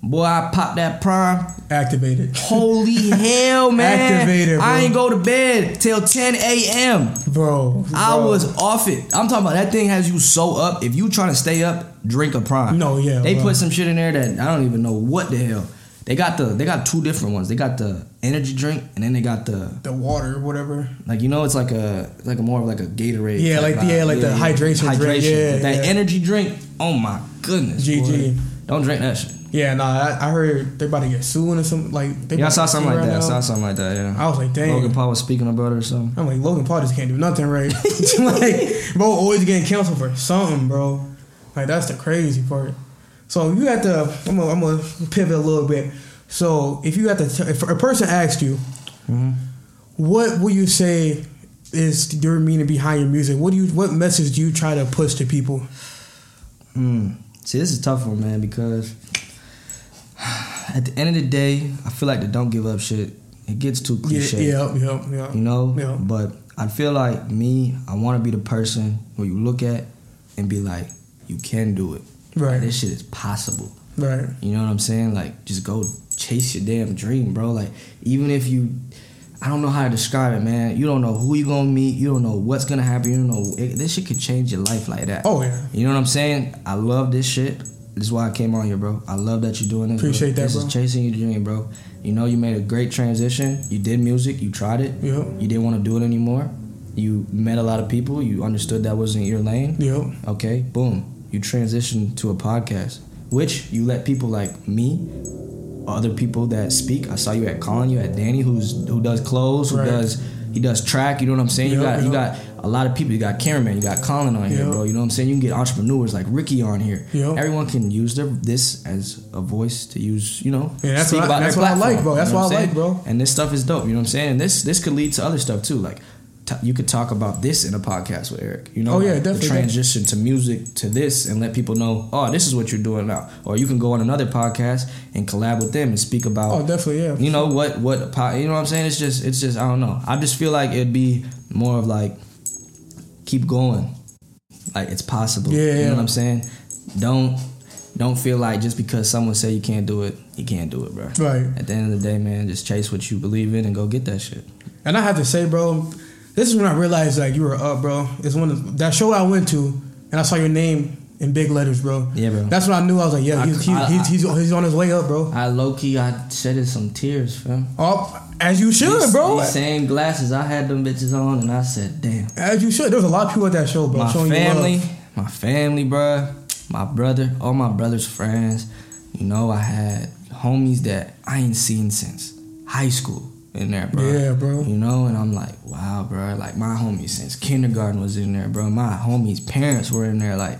Boy, I popped that prime. Activated, Holy hell, man! Activated, bro. I ain't go to bed till 10 a.m. bro. I was off it. I'm talking about that thing has you so up. If you trying to stay up, drink a prime. No, yeah, They bro. put some shit in there that I don't even know what the hell. They got the they got two different ones. They got the energy drink and then they got the the water, whatever. like you know it's like a it's like a more of like a Gatorade. Yeah, like- yeah, vibe. like the hydration drink. Yeah, that yeah. energy drink. Oh my goodness. GG. boy. Don't drink that shit. Yeah, nah. I, I heard they're about to get sued or something. Like they Yeah, I saw something like right that. I saw something like that. Yeah. I was like, dang. Logan Paul was speaking about it or something. I'm like, Logan Paul just can't do nothing right. like, bro, always getting canceled for something, bro. Like, that's the crazy part. So you had to. I'm gonna, I'm gonna pivot a little bit. So if you had to, if a person asked you, Mhm. what would you say is your meaning behind your music? What do you, what message do you try to push to people? Mm. See, this is a tough one, man, because at the end of the day, I feel like the don't give up shit. It gets too cliche. yeah, yeah, yeah. You know? Yeah. But I feel like me, I want to be the person who you look at and be like, you can do it. Right. Like, this shit is possible. Right. You know what I'm saying? Like, just go chase your damn dream, bro. Like, even if you, I don't know how to describe it, man. You don't know who you gonna meet. You don't know what's gonna happen. You don't know. It, this shit could change your life like that. Oh yeah. You know what I'm saying? I love this shit. This is why I came on here, bro. I love that you're doing this. Appreciate bro. that, This bro. is chasing your dream, bro. You know, you made a great transition. You did music. You tried it. Yep. You didn't want to do it anymore. You met a lot of people. You understood that wasn't your lane. Yep. Okay, boom. You transition to a podcast, which you let people like me, other people that speak. I saw you at Colin, you at Danny, who's who does clothes, who Right. does he does track. You know what I'm saying? you Yep, got you got a lot of people. You got cameraman. You got Colin on here, Yep. bro. You know what I'm saying? You can get entrepreneurs like Ricky on here. Yep. Everyone can use their this as a voice to use. You know, Yeah, that's what I- that's what I like, bro. That's you know what I I'm like, bro. And this stuff is dope. You know what I'm saying? And This this could lead to other stuff too, like. T- You could talk about this in a podcast with Eric. You know, Oh, yeah, like, definitely, The transition to music to this and let people know, oh, this is what you're doing now. Or you can go on another podcast and collab with them and speak about Oh, definitely. Yeah. you know what what po- you know what I'm saying? It's just it's just I don't know. I just feel like it'd be more of like keep going. Like it's possible. Yeah, You yeah. know what I'm saying? Don't don't feel like just because someone say you can't do it, you can't do it, bro. Right. At the end of the day, man, just chase what you believe in and go get that shit. And I have to say, bro, this is when I realized like you were up, bro. It's one of that show I went to, and I saw your name in big letters, bro. Yeah, bro. That's when I knew I was like, yeah, I- he's, he's, I- he's, he's, he's on his way up, bro. I low key I shedded some tears, fam. Oh, as you should, These- bro. These same glasses, I had them bitches on, and I said, "Damn." As you should. There was a lot of people at that show, bro. my showing family, my family, bruh, my brother, all my brother's friends. You know, I had homies that I ain't seen since high school in there, bro. Yeah, bro. You know, and I'm like, wow, bro. Like my homies since kindergarten was in there, bro. My homies' parents were in there, like,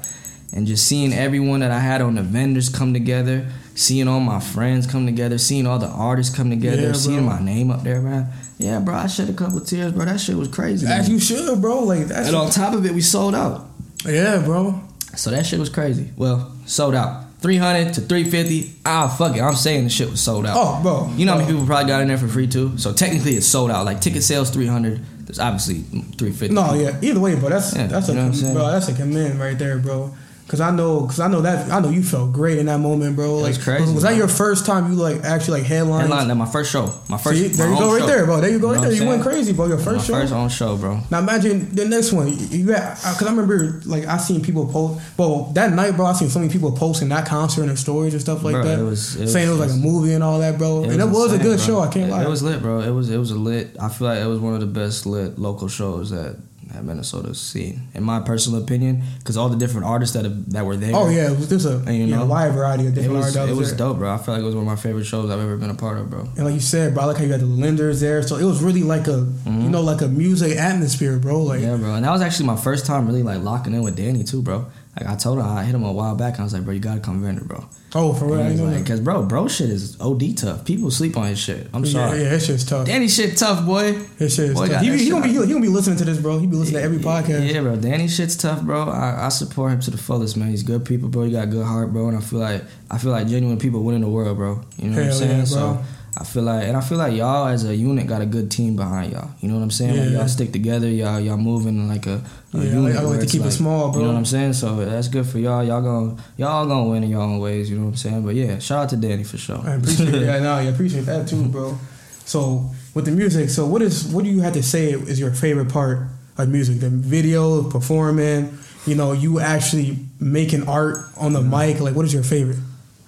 and just seeing everyone that I had on the vendors come together, seeing all my friends come together, seeing all the artists come together, Yeah, seeing my name up there, man. Yeah, bro. I shed a couple tears, bro. That shit was crazy. As man. you should, bro. Like that's And on top of it, we sold out. yeah, bro. So that shit was crazy. Well, sold out. 300 to 350. Ah, fuck it. I'm saying the shit was sold out. Oh, bro. You know how many people probably got in there for free too? So technically it's sold out. Like ticket sales 300. There's obviously 350. No, yeah. Either way, bro. That's Yeah, that's a you know what I'm saying? bro. That's a command right there, bro. Cause I know, cause I know that I know you felt great in that moment, bro. Like, was crazy, Was that bro. your first time you like actually like headline? Headline, that my first show. My first. See, there my you go, right show. there, bro. There you go, You right there. what You went crazy, bro. Your My first show. first own show, bro. Now imagine the next one. You got because I remember like I seen people post. Well, that night, bro, I seen so many people posting that concert and their stories and stuff like Bro, that. it was- it saying it was was- like a movie and all that, bro. and it was a good bro. show. I can't it, lie. It was lit, bro. It was it was a lit. I feel like it was one of the best lit local shows that that Minnesota's seen, in my personal opinion, because all the different artists that have, that were there. oh yeah, it was just a And you you know, wide variety of It different was, artists. it was there. dope, bro. I feel like it was one of my favorite shows I've ever been a part of, bro. And like you said, bro, I like how you got the lenders there. So it was really like a you know like a music atmosphere, bro. Like Mm-hmm. Yeah, bro. And that was actually my first time really like locking in with Danny too, bro. Like I told him, I hit him a while back. And I was like, bro, you gotta come vendor, bro. Oh, for real? And I he's know like, cause bro, bro, shit is OD tough. People sleep on his shit. I'm yeah, sorry. yeah, that shit's tough. Danny shit tough, boy. His shit is Boy, tough. He, he, gonna be, he gonna be listening to this, bro. He be listening to every podcast. Yeah, bro. Danny shit's tough, bro. I, I support him to the fullest, man. He's good people, bro. He got good heart, bro. And I feel like I feel like genuine people win in the world, bro. You know what I'm saying? yeah, bro. So I feel like, and I feel like y'all as a unit got a good team behind y'all. You know what I'm saying? Like y'all stick together. Y'all y'all moving like a, a Yeah, I unit. like- I like to keep it small, bro. You know what I'm saying? So that's good for y'all. Y'all gonna y'all gonna win in your own ways. You know what I'm saying? But yeah, shout out to Danny for sure. I appreciate it. Yeah, no, I appreciate that too, bro. So with the music, so what is what do you have to say is your favorite part of music? The video, performing, you know, you actually making art on the mm. mic. Like, what is your favorite?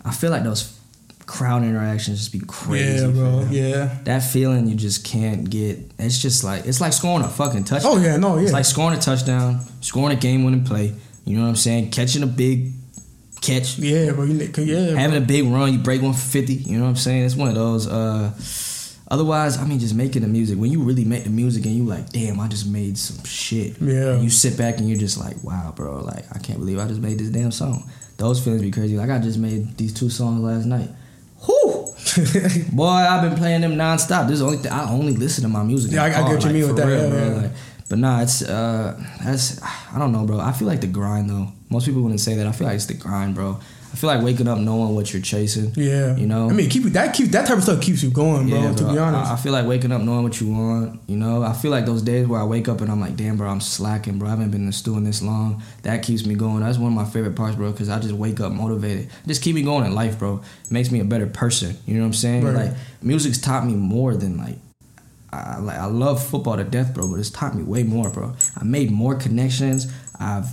I feel like those crowd interactions just be crazy. yeah, bro. fam. Yeah. That feeling you just can't get. It's just like it's like scoring a fucking touchdown. Oh yeah, no, yeah. It's like scoring a touchdown, scoring a game winning play. You know what I'm saying? Catching a big catch, yeah, bro. Yeah, having a big run, you break 150. You know what I'm saying? It's one of those. Uh, otherwise, I mean, just making the music. When you really make the music and you like, damn, I just made some shit. Yeah. And you sit back and you're just like, wow, bro. Like, I can't believe I just made this damn song. Those feelings be crazy. Like, I just made these two songs last night. Whew. Boy, I've been playing them nonstop. This is the only thing I only listen to my music. Yeah, I- the I car, get what you like, mean with that, real, yeah, yeah. Like, but nah, it's uh, that's I don't know, bro. I feel like the grind though. Most people wouldn't say that. I feel like it's the grind, bro. I feel like waking up knowing what you're chasing. yeah. You know? I mean, keep that keep that type of stuff keeps you going, bro. Yeah, to be honest. I, I feel like waking up knowing what you want. You know, I feel like those days where I wake up and I'm like, damn, bro, I'm slacking, bro. I haven't been in the stew in this long. That keeps me going. That's one of my favorite parts, bro, because I just wake up motivated. Just keep me going in life, bro. It makes me a better person. You know what I'm saying? Right. Like, music's taught me more than like. I like I love football to death, bro, but it's taught me way more, bro. I made more connections. I've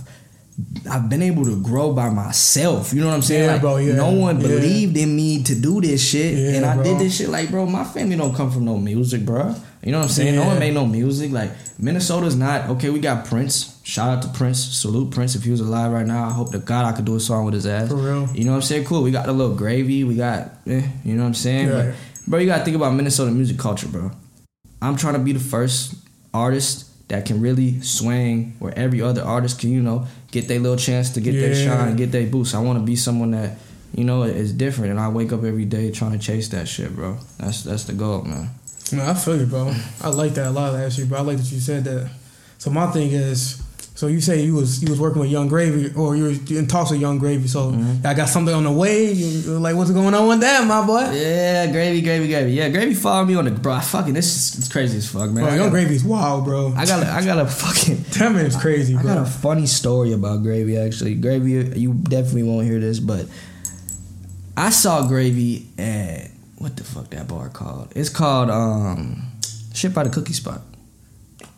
I've been able to grow by myself. You know what I'm saying? Yeah, like, bro, yeah, no one yeah. believed in me to do this shit, and I bro. did this shit. Like, bro, my family don't come from no music, bro. You know what I'm saying? No one made no music. Like, Minnesota's not okay. We got Prince. Shout out to Prince. Salute Prince if he was alive right now. I hope to God I could do a song with his ass. For real. You know what I'm saying? Cool. We got a little gravy. We got, eh, you know what I'm saying? But, bro, you gotta think about Minnesota music culture, bro. I'm trying to be the first artist that can really swing where every other artist can, you know, get their little chance to get their shine, get their boost. I want to be someone that, you know, is different, and I wake up every day trying to chase that shit, bro. That's that's the goal, man. No, I feel you, bro. I like that a lot, actually, bro. I like that you said that. So my thing is, so you say you was you was working with Yung Gravy, or you was in talks with Yung Gravy. So Mm-hmm. I got something on the way. Like, what's going on with that, my boy? Yeah, gravy, gravy, gravy. Yeah, gravy followed me on the bro. Fucking this is it's crazy as fuck, man. Bro, Yung Gravy's wild, bro. I got a, I got a fucking That man's crazy, I got a funny story about Gravy actually. Gravy, you definitely won't hear this, but I saw Gravy at what the fuck that bar called? It's called um shit by the cookie spot.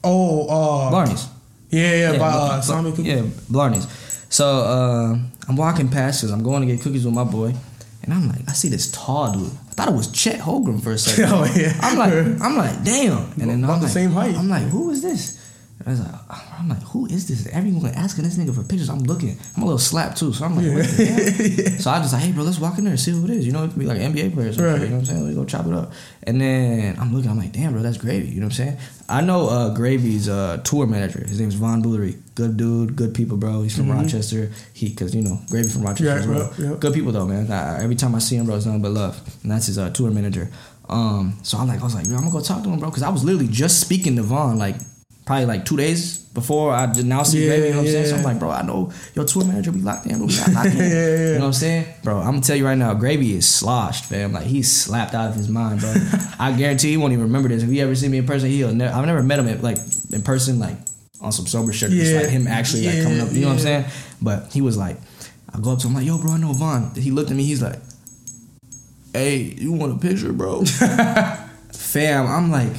Oh, uh, Blarney's. Yeah, yeah, by uh, Sonic Cookies. Yeah, Blarney's. So uh, I'm walking past because I'm going to get cookies with my boy. And I'm like, I see this tall dude. I thought it was Chet Holmgren for a second. Oh, yeah. I'm like, I'm like, damn. And then About I'm the like, same height. I'm like, who is this? And I was like, I'm like, who is this? Everyone asking this nigga for pictures. I'm looking. I'm a little slapped too. So I'm like, what the hell? So I just like, hey bro, let's walk in there and see who it is. You know, it could be like NBA players. Right. You know what I'm saying? We go chop it up. And then I'm looking. I'm like, damn, bro, that's Gravy. You know what I'm saying? I know uh, Gravy's uh, tour manager. His name's Von Bullery. Good dude, good people, bro. He's from Rochester. He, cause you know, Gravy from Rochester Yeah, as well. yeah, yeah. Good people though, man. I, every time I see him, bro, it's nothing but love. And that's his uh, tour manager. Um, so I'm like, I was like, yo, I'm gonna go talk to him, bro, because I was literally just speaking to Von like probably like two days before I did now see Yeah, Gravy. You know what I'm saying? So I'm like, bro, I know your tour manager. be locked in, bro. We got locked in. Yeah, yeah. You know what I'm saying, bro? I'm gonna tell you right now, Gravy is sloshed, fam. Like he's slapped out of his mind, bro. I guarantee he won't even remember this. If he ever see me in person, he'll. never I've never met him like in person, like on some sober shit. Just like him actually like coming up. You know what I'm saying? But he was like, I go up to him like, yo, bro, I know Vaughn. He looked at me. He's like, hey, you want a picture, bro? fam, I'm like.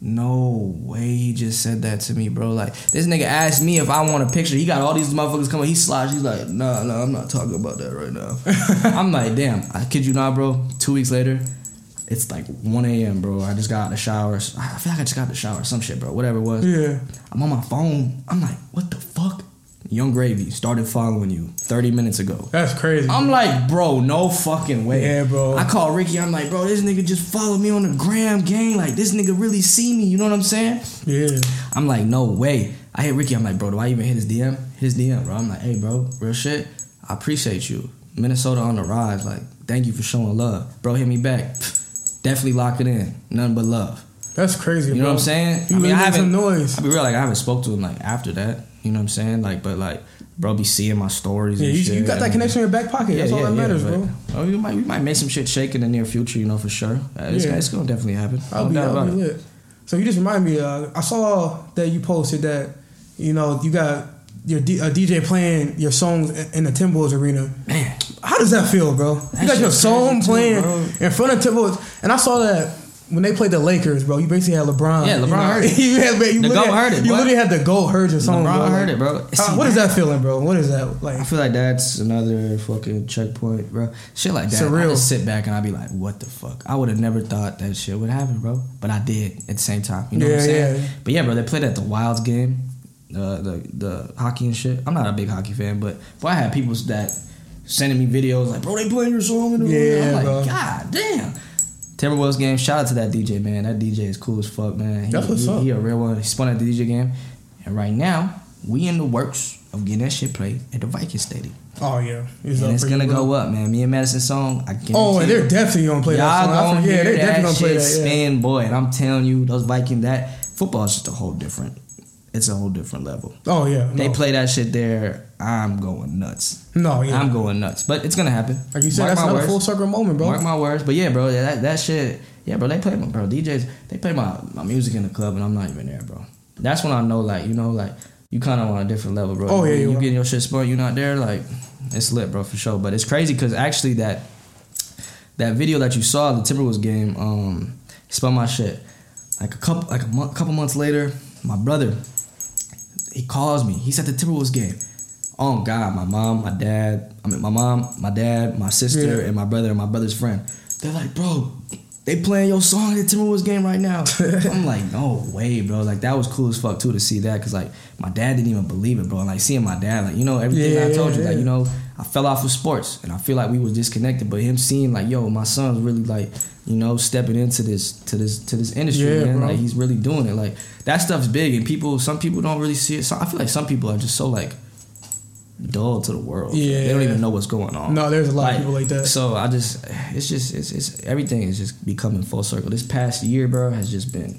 No way he just said that to me, bro. Like this nigga asked me if I want a picture. He got all these motherfuckers coming. He sloshed. He's like, nah, nah, I'm not talking about that right now. I'm like, damn. I kid you not, bro. Two weeks later, it's like 1 a.m., bro. I just got out of the shower. I feel like I just got out of the shower, some shit, bro. Whatever it was. Yeah. I'm on my phone. I'm like, what the fuck? Yung Gravy started following you 30 minutes ago. That's crazy. I'm like, bro, no fucking way. Yeah, bro. I call Ricky. I'm like, bro, this nigga just followed me on the gram gang. Like, this nigga really see me. You know what I'm saying? yeah. I'm like, no way. I hit Ricky. I'm like, bro, do I even hit his DM? His DM, bro. I'm like, hey, bro, real shit. I appreciate you. Minnesota on the rise. Like, thank you for showing love, bro. Hit me back. Definitely lock it in. Nothing but love. That's crazy. You know bro. what I'm saying? You I mean, I haven't. some noise. I be real, like I haven't spoke to him like after that. You know what I'm saying? Like, but like, bro, be seeing my stories. Yeah, and you, shit. you got that connection in your back pocket. That's all that matters, but- bro. Oh, we might we might make some shit shake in the near future. You know for sure. Uh, It's, Yeah. it's gonna definitely happen. I'll No be, I'll be it. lit. So you just remind me. Uh, I saw that you posted that you know you got your D, a DJ playing your songs in the Timberwolves arena. Man, How does that feel, bro? That you got your song crazy too, playing in front of Timberwolves, and I saw that when they played the Lakers, bro. You basically had LeBron. Yeah, you LeBron know? heard it. you had, you The literally GOAT had- heard it, You boy. literally had the GOAT heard your song. LeBron bro. heard it, bro. Uh, See, what is that feeling, bro? What is that like? I feel like that's another fucking checkpoint, bro. Shit like that. I just sit back and I be like, what the fuck? I would have never thought that shit would happen, bro. But I did at the same time. You know what I'm saying? yeah. But yeah, bro, they played at the Wilds game, uh, the the hockey and shit. I'm not a big hockey fan, but boy, I had people that sending me videos like, bro, they playing your song in the Yeah, I'm like, bro. God damn. Timberwolves game. Shout out to that DJ, man. That DJ is cool as fuck, man. He, That's what's he, up. he a real one. He spun at the DJ game. And right now, we in the works of getting that shit played at the Viking Stadium. Oh yeah, And it's gonna go up, man. Me and Mattison song, I guarantee Oh, and they're definitely gonna play that Y'all song. I gonna hear they're that definitely gonna play that. Yeah. spin, boy. And I'm telling you, those Viking that football is just a whole different. It's a whole different level. Oh yeah, They play that shit there. I'm going nuts. No, yeah. I'm going nuts. But it's gonna happen. like you said, Mark that's my another words. full circle moment, bro. Mark my words. But yeah, bro, that that shit. Yeah, bro, they play my bro DJs. They play my my music in the club, and I'm not even there, bro. That's when I know, like, you know, like you kind of on a different level, bro. Oh, yeah, you, you you getting your shit spun, you not there, like it's lit, bro, for sure. But it's crazy because actually that that video that you saw the Timberwolves game, um, spun my shit. Like a couple like a month, couple months later, my brother he calls me. He's at the Timberwolves game. Oh God, my mom, my dad, I mean my mom, my dad, my sister, Yeah. and my brother and my brother's friend. They're like, bro, they playing your song at the Timberwolves game right now. I'm like, no way, bro. Like that was cool as fuck too to see that because like my dad didn't even believe it, bro. And like seeing my dad, like you know everything Yeah, I told you, yeah, like you know I fell off with sports and I feel like we was disconnected. But him seeing like, yo, my son's really like you know stepping into this to this to this industry, Yeah, man. bro. Like he's really doing it. Like that stuff's big and people, some people don't really see it. So I feel like some people are just so like dull to the world. Yeah. they don't even know what's going on. No, there's a lot of people like that. So I just, it's just, it's, it's everything is just becoming full circle. This past year, bro, has just been,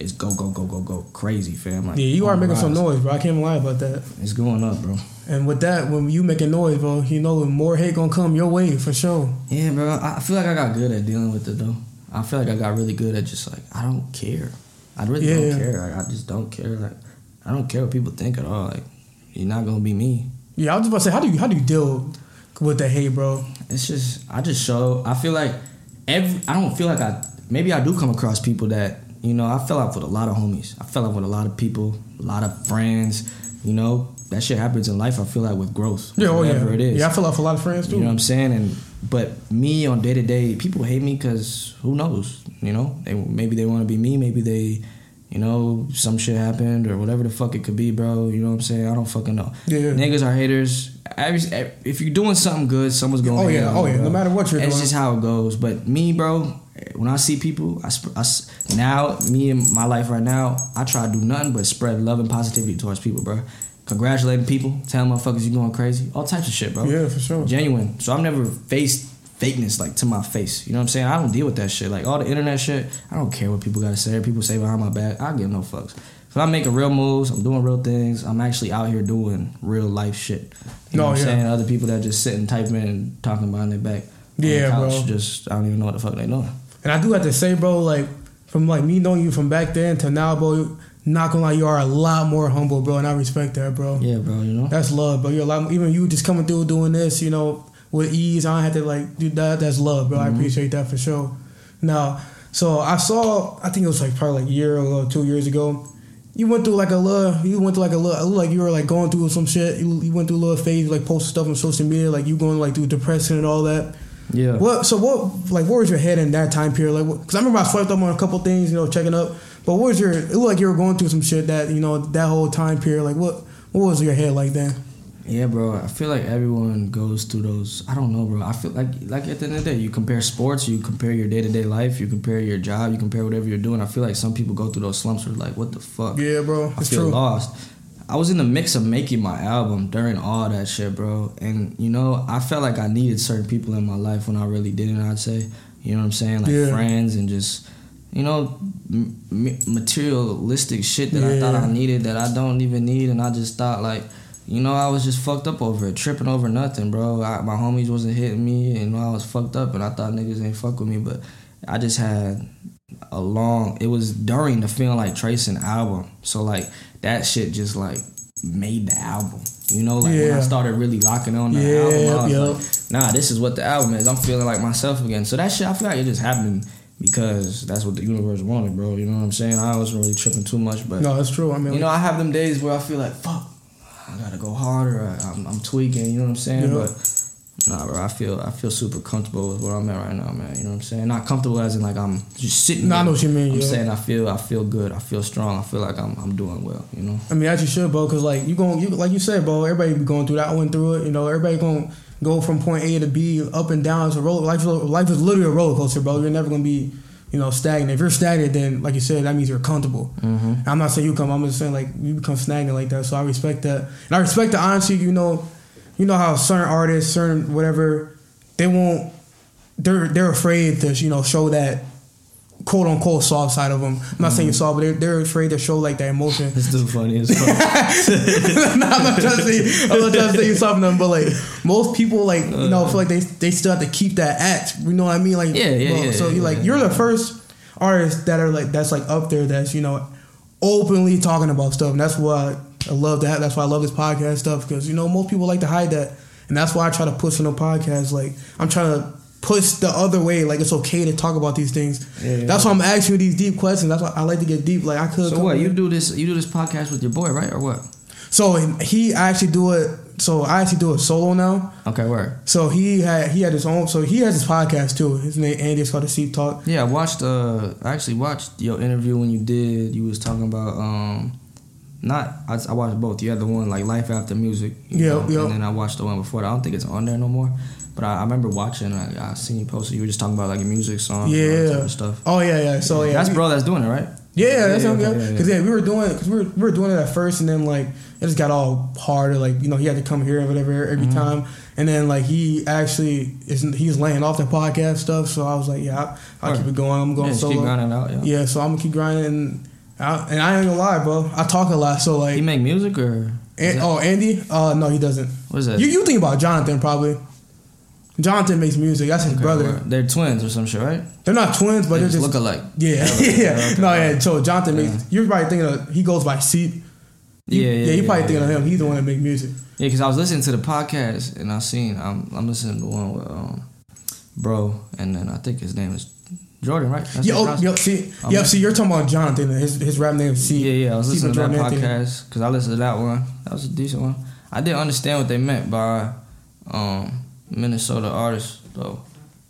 it's go, go, go, go, go crazy, fam. Like, Yeah, you are oh the making some noise, bro. I can't even lie about that. It's going up, bro. And with that, when you making noise, bro, you know more hate gonna come your way for sure. Yeah, bro. I feel like I got good at dealing with it though. I feel like I got really good at just like I don't care. I really Yeah. don't care. Like, I just don't care. Like I don't care what people think at all. Like you're not gonna be me. Yeah, I was just about to say, how do you how do you deal with the hate, bro? It's just I just show. I feel like every. I don't feel like I. Maybe I do come across people that you know. I fell out with a lot of homies. I fell out with a lot of people, a lot of friends. You know that shit happens in life. I feel like with growth, Yeah, oh yeah, whatever it is. yeah. I fell like for a lot of friends too. You know what I'm saying? And but me on day to day, people hate me because who knows? You know, they maybe they want to be me. Maybe they, you know, some shit happened or whatever the fuck it could be, bro. You know what I'm saying? I don't fucking know. Yeah. Niggas are haters. Every, if you're doing something good, someone's going. Oh, yeah, oh, yeah, bro. no matter what you're doing. It's just how it goes. But me, bro, when I see people, I, sp- I s- now me and my life right now, I try to do nothing but spread love and positivity towards people, bro. Congratulating people, telling motherfuckers you going crazy, all types of shit, bro Yeah, for sure. genuine. So I've never faced fakeness like to my face. You know what I'm saying? I don't deal with that shit. Like all the internet shit, I don't care what people gotta say. People say behind my back. I give no fucks. If I'm making real moves, I'm doing real things. I'm actually out here doing real life shit. You know No, what oh, I'm yeah. saying? Other people that just sitting typing and talking behind their back. the Yeah, couch, bro. Just I don't even know what the fuck they doing. And I do have to say, bro, like from like me knowing you from back then to now, bro. Not gonna lie, you are a lot more humble, bro, and I respect that, bro. Yeah, bro. You know. That's love, bro. You're a lot. Even you just coming through doing this, you know, with ease. I don't have to like do that. That's love, bro. I mm-hmm. appreciate that for sure. Now, so I saw. I think it was like probably like a year ago, two years ago. You went through like a little. You went through like a little. Like you were like going through some shit. You, you went through a little phase, like posting stuff on social media, like you going like through depression and all that. Yeah. What? So what? Like, where was your head in that time period? Like, because I remember I swiped up on a couple things, you know, checking up. But what was your? It looked like you were going through some shit that you know that whole time period. Like, what? What was your head like then? Yeah, bro. I feel like everyone goes through those. I don't know, bro. I feel like like at the end of the day, you compare sports, you compare your day to day life, you compare your job, you compare whatever you're doing. I feel like some people go through those slumps where like, what the fuck? Yeah, bro. I It's feel true. lost. I was in the mix of making my album during all that shit, bro. And you know, I felt like I needed certain people in my life when I really didn't. I'd say, you know what I'm saying, like Yeah. friends and just, you know, m- materialistic shit that I thought I needed that I don't even need, and I just thought like. You know, I was just fucked up over it, tripping over nothing, bro. I, my homies wasn't hitting me, and you know, I was fucked up, and I thought niggas ain't fuck with me, but I just had a long. It was during the feeling like Tracing album, so like that shit just like made the album. You know, like when I started really locking on the Yeah, album, I was yep. like, nah, this is what the album is. I'm feeling like myself again. So that shit, I feel like it just happened because that's what the universe wanted, bro. You know what I'm saying? I wasn't really tripping too much, but No, that's true. I mean, you know, I have them days where I feel like, fuck, I gotta go harder. I, I'm, I'm tweaking. You know what I'm saying? Yeah. But nah, bro, I feel I feel super comfortable with where I'm at right now, man. You know what I'm saying? Not comfortable as in like I'm just sitting. No, I know what you mean, I'm yeah. saying I feel I feel good. I feel strong. I feel like I'm I'm doing well. You know? I mean, as you should, bro, because like you going, you like you said, bro. Everybody be going through that. I went through it. You know, everybody going go from point A to B, up and down. It's a roller. Life, is- life is literally a roller coaster, bro. You're never gonna be, you know, stagnant. If you're stagnant, then like you said, that means you're comfortable. Mm-hmm. I'm not saying you come. I'm just saying like you become stagnant like that. So I respect that, and I respect the honesty. You know, you know how certain artists, certain whatever, they won't. They're they're afraid to you know show that quote unquote soft side of them. I'm not saying mm-hmm. soft, but they're, they're afraid to show like that emotion. This dude funny as fuck. no, I'm not trying to say I'm not trying to say you something, but like most people like you know uh. feel like they they still have to keep that act. You know what I mean? Like Yeah, yeah, bro, yeah, So you yeah, like yeah. you're the first artist that are like that's like up there that's you know openly talking about stuff, and that's why I love that. That's why I love this podcast stuff because you know most people like to hide that, and that's why I try to push in the podcast. Like I'm trying to push the other way. Like it's okay to talk about these things. Yeah, yeah. That's why I'm asking you these deep questions. That's why I like to get deep. Like I could. So what? You do this? You do this podcast with your boy, right, or what? so he I actually do it. So I actually do it solo now. Okay, where? So he had he had his own. So he has his podcast too. His name Andy. It's called the Seat Talk. Yeah, I watched. Uh, I actually watched your interview when you did. You was talking about um, not. I, I watched both. You had the one like life after music. Yeah, yeah. And then I watched the one before. that. I don't think it's on there no more. But I, I remember watching. I, I seen you posted. You were just talking about like your music songs. and all that type Yeah. stuff. Oh yeah, yeah. So yeah, that's bro that's doing it, right? Yeah, that's Yeah, yeah, yeah, yeah. yeah, Because yeah, we were doing because we were we were doing it at first, and then like it just got all harder. Like you know, he had to come here or whatever every Mm-hmm. time, and then like he actually is he's laying off the podcast stuff. So I was like, yeah, I, I'll keep it going. I'm going Yeah, just keep grinding out. Yeah. Yeah, so I'm gonna keep grinding. And I, and I ain't gonna lie, bro. I talk a lot, so like, He make music or An- oh Andy, uh, no, he doesn't. what is that? You you think about Jonathan probably. Jonathan makes music. That's his Okay, brother. They're twins or some shit, right? They're not twins, but they they're just just look alike. yeah, Okay, yeah. okay, no, yeah. So Jonathan makes. You're probably thinking of he goes by Seep. Yeah, yeah, yeah. You yeah, probably thinking yeah. of him. He's the one that make music. Yeah, because I was listening to the podcast and I seen I'm I'm listening to one with um, bro, and then I think his name is Jordan, right? That's Yeah, oh, yep. See, Oh, yep. See, you're talking about Jonathan. His his rap name is Seep. Yeah, yeah. I was listening to that Jordan podcast because I listened to that one. That was a decent one. I didn't understand what they meant by um, Minnesota artists though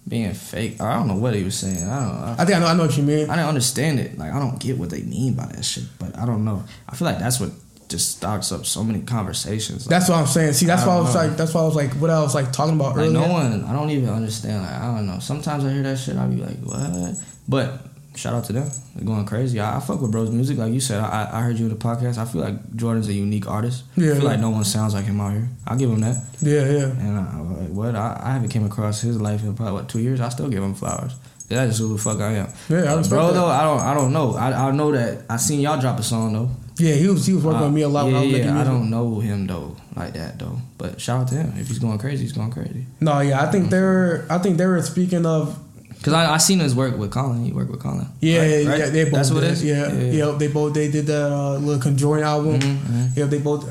being fake. I don't know what he was saying. I don't. I, I think I know. I know what you mean. I didn't understand it. Like I don't get what they mean by that shit. But I don't know. I feel like that's what just starts up so many conversations. Like, That's what I'm saying. See, that's why I was know. like, that's why I was like, what I was like talking about Like earlier. no one, I don't even understand. Like I don't know. Sometimes I hear that shit, I'll be like, what? But shout out to them, they're going crazy. I, I fuck with bro's music, like you said. I, I heard you in the podcast. I feel like Jordan's a unique artist. Yeah, I feel like no one sounds like him out here. I'll give him that. Yeah, yeah. And I, like, what? I, I haven't came across his life in probably what two years. I still give him flowers. That's just who the fuck I am. Yeah, I bro. that. Though I don't, I don't know. I, I know that I seen y'all drop a song though. Yeah, he was he was working Uh, with me a lot when I Yeah, yeah. I don't know him though like that though. But shout out to him. If he's going crazy, he's going crazy. No, yeah, I think they're I think they were speaking of Cause I, I seen his work with Colin. He worked with Colin. yeah, Right? yeah, Right? they both That's what did. it is. Yeah, yeah, they both they did that uh, little conjoined album. Mhm, mhm. Yeah, they both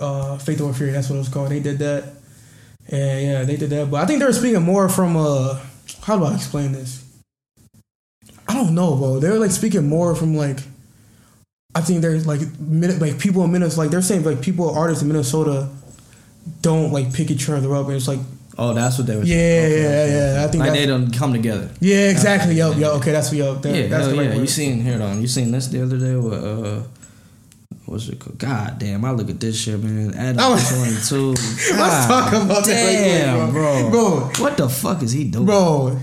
uh, Faith or Fury. That's what it was called. They did that, and yeah, they did that. But I think they were speaking more from uh, how do I explain this? I don't know, bro. They were like speaking more from like. I think there's like like people in Minnesota like they're saying like people artists in Minnesota don't like pick each other up and it's like Oh, that's what they were. yeah saying. Okay, yeah okay, yeah. I think like they don't come together. yeah exactly yo yo okay that's what yo that, yeah, that's hell the right yeah. You seen here on? You seen this the other day with uh, what's it called? God damn, I look at this shit, man. Adam Oh. 22. Let's talk about that damn, bro. bro. Bro. What the fuck is he doing? Bro,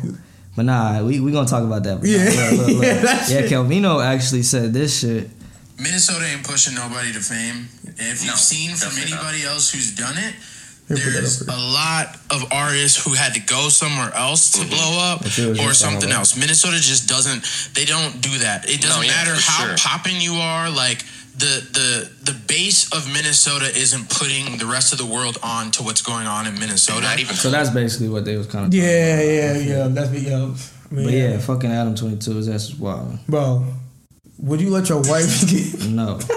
But nah, we we gonna talk about that. Yeah. Look, look, look. Yeah, yeah. Calvino actually said this shit. Minnesota ain't pushing nobody to fame. If you've seen from definitely not. anybody else who's done it, Here, put that there's a lot of artists who had to go somewhere else to mm-hmm. blow up If it was or something else. Minnesota just doesn't. They don't do that. It doesn't No, yeah, matter how sure. popping you are. Like the the the base of Minnesota isn't putting the rest of the world on to what's going on in Minnesota. Not even So that's basically what they was kind of. yeah, yeah, yeah. That's me, yeah. I mean, But yeah, fucking Adam 22 is that's wild. Bro, would you let your wife get. No.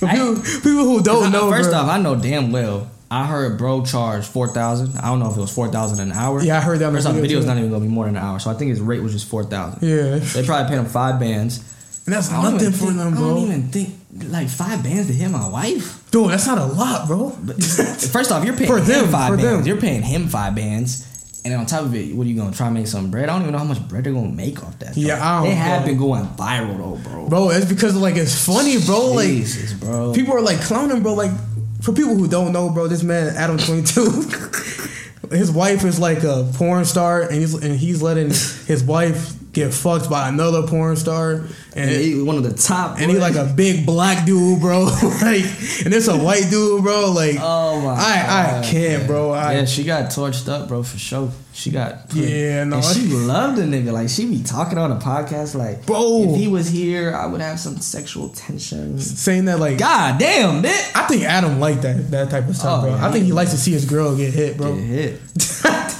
people, people who don't know. First bro. off, I know damn well. I heard bro charge four thousand. I don't know if it was four thousand an hour. Yeah, I heard that on First the off, the video, video's too. not even gonna be more than an hour, so I think his rate was just four thousand. Yeah. They probably paid him five bands. And that's nothing for think- them, I don't even think like five bands to hit my wife. Dude, that's not a lot, bro. But first off, you're paying For him them, five for bands. them. You're paying him five bands. And then on top of it, what are you gonna try to make some bread? I don't even know how much bread they're gonna make off that. Yeah. I don't They have been going viral though, bro. Bro, it's because like it's funny, bro. Like Jesus, bro. people are like clowning, bro. Like for people who don't know, bro, this man Adam Twenty Two, his wife is like a porn star, and he's and he's letting his wife get fucked by another porn star, and and he one of the top. and he like a big black dude, bro. like, and it's a white dude, bro. Like, Oh my! I I can't, man. bro. I, yeah, she got torched up, bro, for sure. She got put- Yeah, no, and she loved the nigga. Like she be talking on a podcast, like, Bro. if he was here, I would have some sexual tension. saying that like. God damn, bitch. I think Adam like that that type of stuff, Oh, bro. yeah, I think he- he likes to see his girl get hit, bro. Get hit.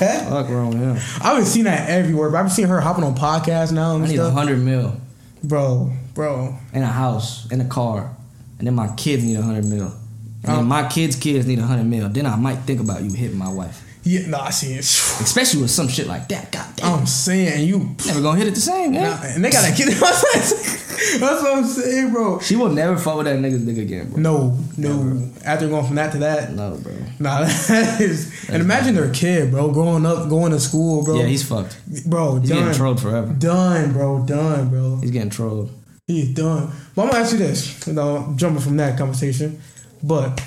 Fuck wrong with him. I've been seeing that everywhere, but I've been seeing her hopping on podcasts now and I need a hundred mil Bro, bro. in a house, in a car, and then my kids need a hundred mil. And then Um, my kids' kids need a hundred mil. Then I might think about you hitting my wife, Yeah, nah, I see it. especially with some shit like that. God damn, I'm saying you. never gonna hit it the same, Nah, yeah. and they gotta get That's what I'm saying, bro. She will never fuck with that nigga's nigga again, bro. No, no. After going from that to that, No, bro. nah, that is. And imagine their kid, bro, growing up, going to school, bro. Yeah, he's fucked. bro, He's done, getting trolled forever. done, bro, done, bro. He's getting trolled. He's done. But I'm gonna ask you this. You know, jumping from that conversation. But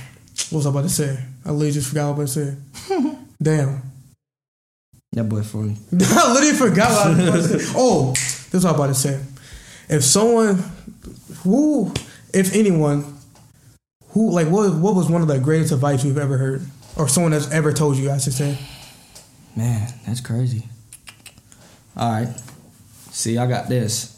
what was I about to say? I literally just forgot what I was about to say. Damn. That boy funny. I literally forgot what I was about to say. Oh, this is what I'm about to say. If someone who if anyone who like what what was one of the greatest advice you've ever heard? Or someone that's ever told you, I should say. Man, that's crazy. All right. See, I got this.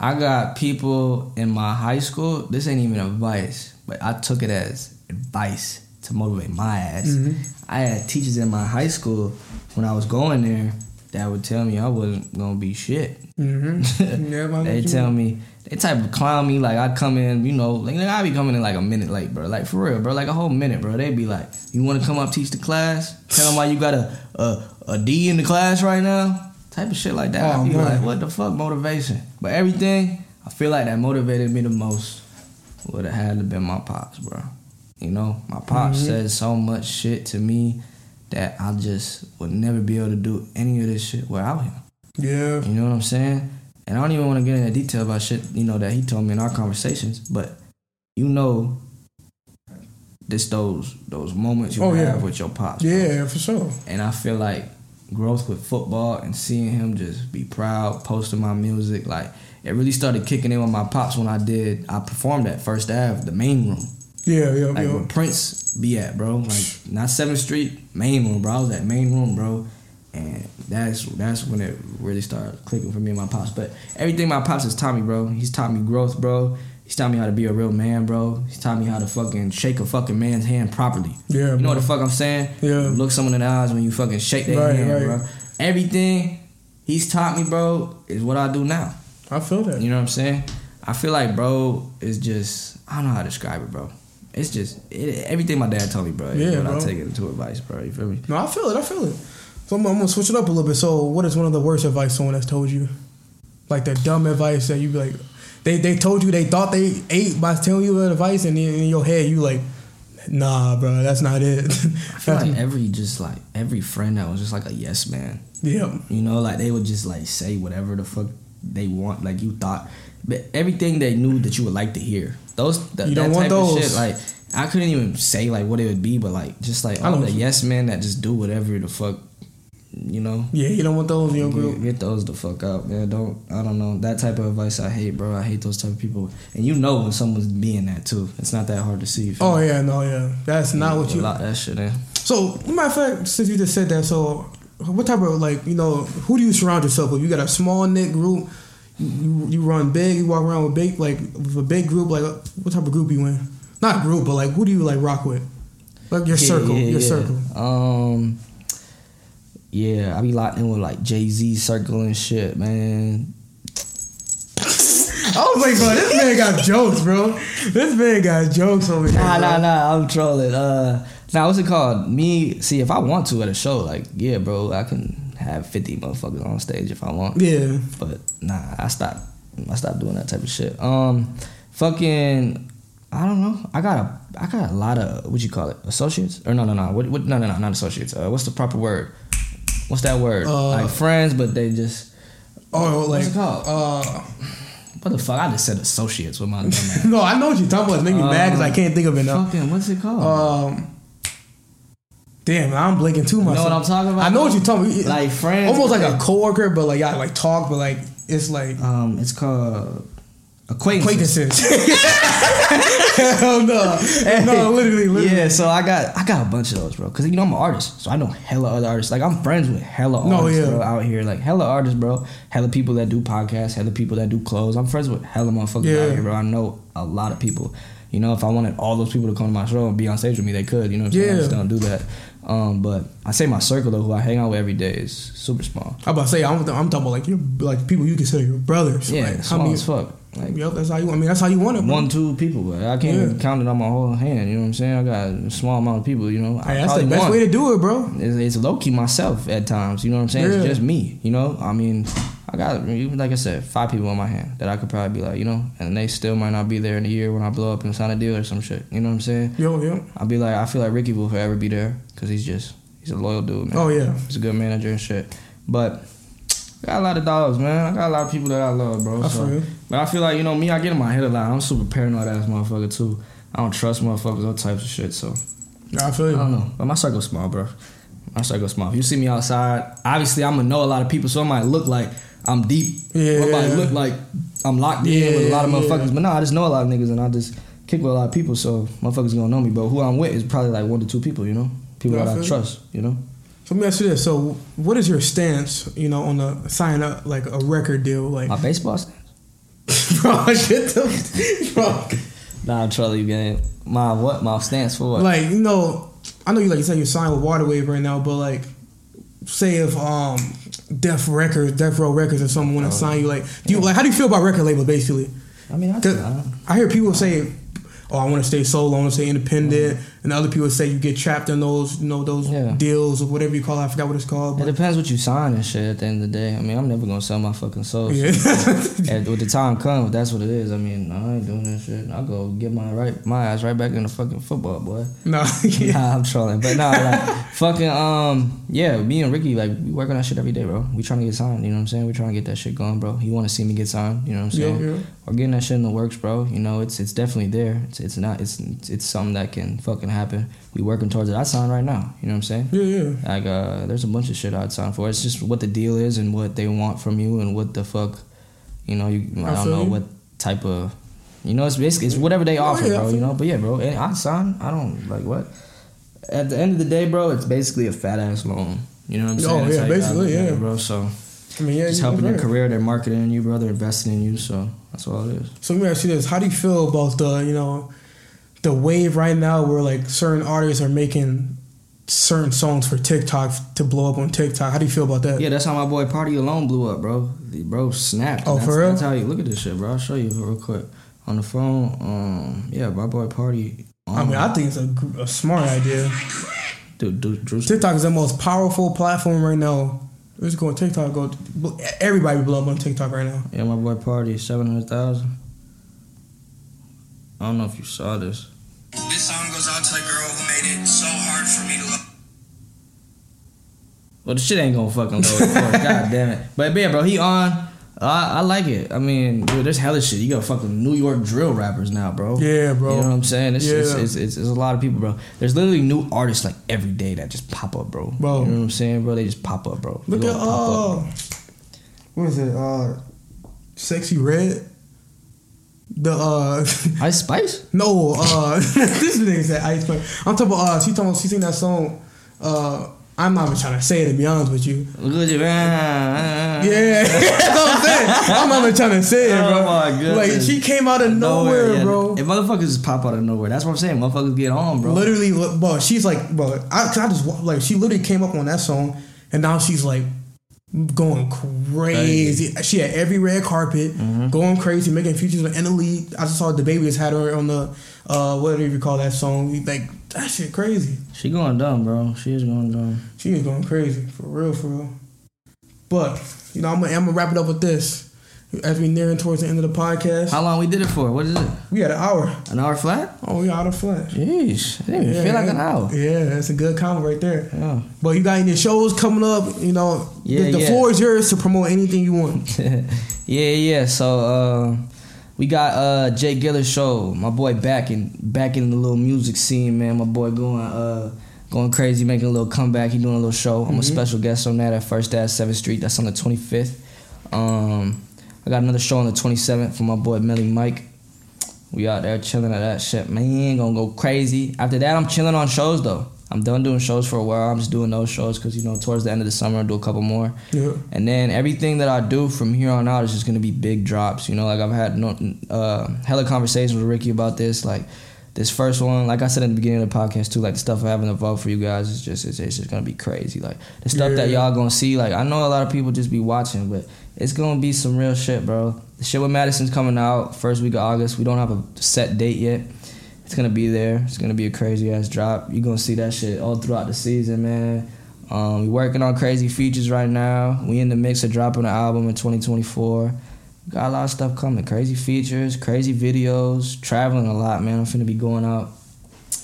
I got people in my high school. This ain't even advice, but I took it as advice to motivate my ass. Mm-hmm. I had teachers in my high school when I was going there that would tell me I wasn't gonna be shit. Mm-hmm. Yeah, they tell mean? me they type of clown me like I come in, you know, like I be coming in like a minute late, bro. Like for real, bro. Like a whole minute, bro. They be like, "You want to come up teach the class? Tell them why you got a a, a D in the class right now." Type of shit like that. Oh, I be man. like, "What the fuck, motivation?" But everything I feel like that motivated me the most would have had to been my pops, bro. You know, my pops Mm-hmm. said so much shit to me that I just would never be able to do any of this shit without him. Yeah. You know what I'm saying? And I don't even want to get into detail about shit, you know, that he told me in our conversations, but you know this those those moments you Oh, yeah. have with your pops. bro. Yeah, for sure. And I feel like growth with football and seeing him just be proud, posting my music, like it really started kicking in with my pops when I did I performed at First Ave, the main room. Yeah, yeah, Like yeah. where Prince be at, bro. Like not Seventh Street, main room, bro. I was at main room, bro. And that's that's when it really started clicking for me and my pops. But everything my pops has taught me, bro. He's taught me growth, bro. He's taught me how to be a real man, bro. He's taught me how to fucking shake a fucking man's hand properly. Yeah, You know what the fuck I'm saying? Yeah. Look someone in the eyes when you fucking shake their Right, hand, right. bro. Everything he's taught me, bro, is what I do now. I feel that. You know what I'm saying? I feel like bro is just I don't know how to describe it, bro. It's just it, everything my dad told me, bro. Yeah, bro. I take it into advice, bro. You feel me? No, I feel it. I feel it. So I'm, I'm gonna switch it up a little bit. So, what is one of the worst advice someone has told you? Like the dumb advice that you be like, they they told you they thought they ate by telling you that advice, and in, in your head you like, nah, bro, that's not it. I feel like every just like every friend that was just like a yes man. yeah, You know, like they would just like say whatever the fuck they want, like you thought, but everything they knew that you would like to hear. Those that, You don't want type of those. shit, like I couldn't even say like what it would be, but like just like I all know the yes men that just do whatever the fuck, you know. Yeah, you don't want those in your Get, group. get those the fuck out, man. Don't I don't know that type of advice. I hate, bro. I hate those type of people. And you know when someone's being that too. It's not that hard to see. Oh me? yeah, no, yeah. That's not what you. lock that shit in. So, matter of fact, since you just said that, so what type of like you know who do you surround yourself with? You got a small knit group. You, you run big. You walk around with big like with a big group. Like what type of group you in? Not group, but like who do you like rock with? Like your Yeah, circle, yeah, your yeah. circle. Um, yeah, I be locked in with like Jay Z circle and shit, man. I was like, bro, this man got jokes, bro. This man got jokes over here. Nah, bro. nah, nah. I'm trolling. Uh, now what's it called? Me. See, if I want to at a show, like, yeah, bro, I can have 50 motherfuckers on stage if I want. Yeah, But nah, I stopped. I stopped doing that type of shit. Um, fucking, I don't know. I got a, I got a lot of what you call it, associates or no, no, no. What, what no, no, no, not associates. Uh, what's the proper word? What's that word? Uh, like friends, but they just Oh, like What's it called? Uh, what the fuck? I just said associates with my dumb no, I know what you're talking about. It's making me mad because I can't think of it now. Fucking, what's it called? Um, damn, I'm blinking too much. You know what I'm talking about? I know what you're talking about. like friends, almost like a coworker, but like y'all like talk, but like it's like Um, it's called acquaintances. acquaintances. Hell no, no, literally, literally. Yeah, so I got I got a bunch of those, bro. Cause you know I'm an artist, so I know hella other artists. Like I'm friends with hella No, artists, yeah. bro, out here. Like hella artists, bro. Hella people that do podcasts, hella people that do clothes. I'm friends with hella motherfuckers Yeah. out here, bro. I know a lot of people. You know, if I wanted all those people to come to my show and be on stage with me, they could. You know what I'm saying? I Yeah. just don't do that. Um, but I say my circle though, who I hang out with every day, is super small. I'm about to say I'm, I'm talking about like you like people you consider your brothers. Yeah, like, small as fuck. Like Yep, that's how you. I mean, that's how you want it. Bro. one, two people, I can't Yeah. count it on my whole hand. You know what I'm saying? I got a small amount of people. You know, I Hey, that's the best one. way to do it, bro. It's, it's low key myself at times. You know what I'm saying? Yeah. It's just me. You know, I mean, I got like I said, five people on my hand that I could probably be like, you know, and they still might not be there in a year when I blow up and sign a deal or some shit. You know what I'm saying? Yo, yo. I'll be like, I feel like Ricky will forever be there because he's just he's a loyal dude, man. Oh yeah. He's a good manager and shit. But I got a lot of dogs, man. I got a lot of people that I love, bro. I so- feel you. But I feel like, you know, me, I get in my head a lot. I'm super paranoid ass motherfucker too. I don't trust motherfuckers, all types of shit. So I feel you. I don't know. But my circle's small, bro. My circle's small. If you see me outside, obviously I'm gonna know a lot of people, so I might look like I'm deep. Yeah. It look like I'm locked in with a lot of motherfuckers. yeah. But no, I just know a lot of niggas and I just kick with a lot of people, so motherfuckers gonna know me. But who I'm with is probably like one to two people, you know? People Yeah, I that I you. trust, you know? So let me ask you this: So, what is your stance? You know, on the sign up like a record deal, like My baseball stance? bro, shit, the- bro. Nah, I'm trolling you, gang. My what? My stance for what? Like you know, I know you like you said you're signed with Waterwave right now, but like, say if um Def Records, Death Row Records, or someone want to oh, sign you, like, do you like how do you feel about record label basically? I mean, I, I, I hear people say, "Oh, I want to stay solo, I want to stay independent," mm-hmm. And other people say you get trapped in those, you know, those. Yeah. deals or whatever you call it. I forgot what it's called. It depends what you sign and shit at the end of the day. I mean, I'm never gonna sell my fucking soul. yeah, when the time comes, that's what it is. I mean, I ain't doing that shit. I'll go get my right my ass right back in the fucking football, boy. no, yeah. Nah, I'm trolling. But nah, like fucking um yeah, me and Ricky, like we work on that shit every day, bro. We trying to get signed, you know what I'm saying? We trying to get that shit going, bro. You wanna see me get signed, you know what I'm Yeah, saying? yeah. We're getting that shit in the works, bro. You know, it's it's definitely there. It's it's not it's it's something that can fucking happen. We working towards it. I sign right now, you know what I'm saying? yeah, yeah. Like, uh, there's a bunch of shit I'd sign for. It's just what the deal is and what they want from you and what the fuck, you know. You I I don't know you. what type of, you know. It's basically it's whatever they Oh, offer, yeah, bro. You know. But yeah, bro. And I sign. I don't like what. At the end of the day, bro, it's basically a fat ass loan. You know what I'm saying? Oh, yeah, basically, yeah. it, bro. So I mean, yeah, you're helping right. your career. They're marketing you, bro. They're investing in you. So that's all it is. So let me ask you this: How do you feel about the you know the wave right now where like certain artists are making certain songs for TikTok to blow up on TikTok? How do you feel about that? Yeah, that's how my boy Pardyalone blew up, bro. The bro snapped. Oh, that's, for real? That's how you look at this shit, bro. I'll show you real quick on the phone. Um, yeah, my boy Party. Um, I mean, I think it's a, a smart idea. dude, dude, Drew, TikTok is the most powerful platform right now. Let's go on TikTok. Go everybody blow up on TikTok right now. yeah, my boy Party, seven hundred thousand. I don't know if you saw this. This song goes out to the girl who made it so hard for me to love. Well, the shit ain't gonna fucking load. of. God damn it. But yeah, bro, he on. I, I like it. I mean, dude, there's hella shit. You got fucking New York drill rappers now, bro. Yeah, bro. You know what I'm saying? It's, it's, Yeah. it's, it's, it's a lot of people, bro. There's literally new artists like every day that just pop up, bro. Bro. You know what I'm saying, bro? They just pop up, bro. Look at gonna up, uh, bro. what is it? Uh, Sexyy Red. The uh, Ice Spice. no, uh, this nigga said ice cream. I'm talking about uh, she talking, she sing that song. Uh, I'm not even trying to say it to be honest with you. Look at you, man. Yeah, that's what I'm saying. I'm not even trying to say it, bro. Oh my goodness. Like she came out of nowhere, yeah. bro. If motherfuckers just pop out of nowhere, that's what I'm saying. Motherfuckers get on, bro. Literally, bro. She's like, bro. I, I just like she literally came up on that song, and now she's like going crazy. She had every red carpet, Mm-hmm. going crazy, making features with the league. I just saw the baby just had her on the uh whatever you call that song. Like that shit crazy. She going dumb, bro. She is going dumb. She is going crazy for real, for real. But you know, I'm gonna, I'm gonna wrap it up with this. As we nearing towards the end of the podcast, How long we did it for? What is it? we had an hour. An hour flat? Oh, we out of flat. Jeez, it didn't even feel like an hour. Yeah, that's a good comment right there. Yeah. But you got any shows coming up? You know, Yeah, the, the yeah. floor is yours to promote anything you want. yeah, yeah. So uh, we got uh Jay Giller's show. My boy back in back in the little music scene, man. My boy going uh going crazy, making a little comeback. He doing a little show. I'm a special guest on that at First Ave Seventh Street. That's on the 25th. Um, I got another show on the 27th for my boy Millie Mike. We out there chilling at that shit, man. Gonna go crazy. After that, I'm chilling on shows though. I'm done doing shows for a while. I'm just doing those shows because you know towards the end of the summer I'll do a couple more. Yeah. And then everything that I do from here on out is just gonna be big drops. You know, like I've had no, uh, hella conversations with Ricky about this. Like this first one, like I said in the beginning of the podcast too, like the stuff I haven't involved for you guys is just it's, it's just gonna be crazy. Like the stuff that y'all gonna see. Like I know a lot of people just be watching, but it's gonna be some real shit, bro. The shit with Mattison's coming out first week of August. We don't have a set date yet. It's gonna be there. It's gonna be a crazy ass drop. You're gonna see that shit all throughout the season, man. Um, we working on crazy features right now. We in the mix of dropping an album in 2024. Got a lot of stuff coming. Crazy features, crazy videos, traveling a lot, man. I'm finna be going out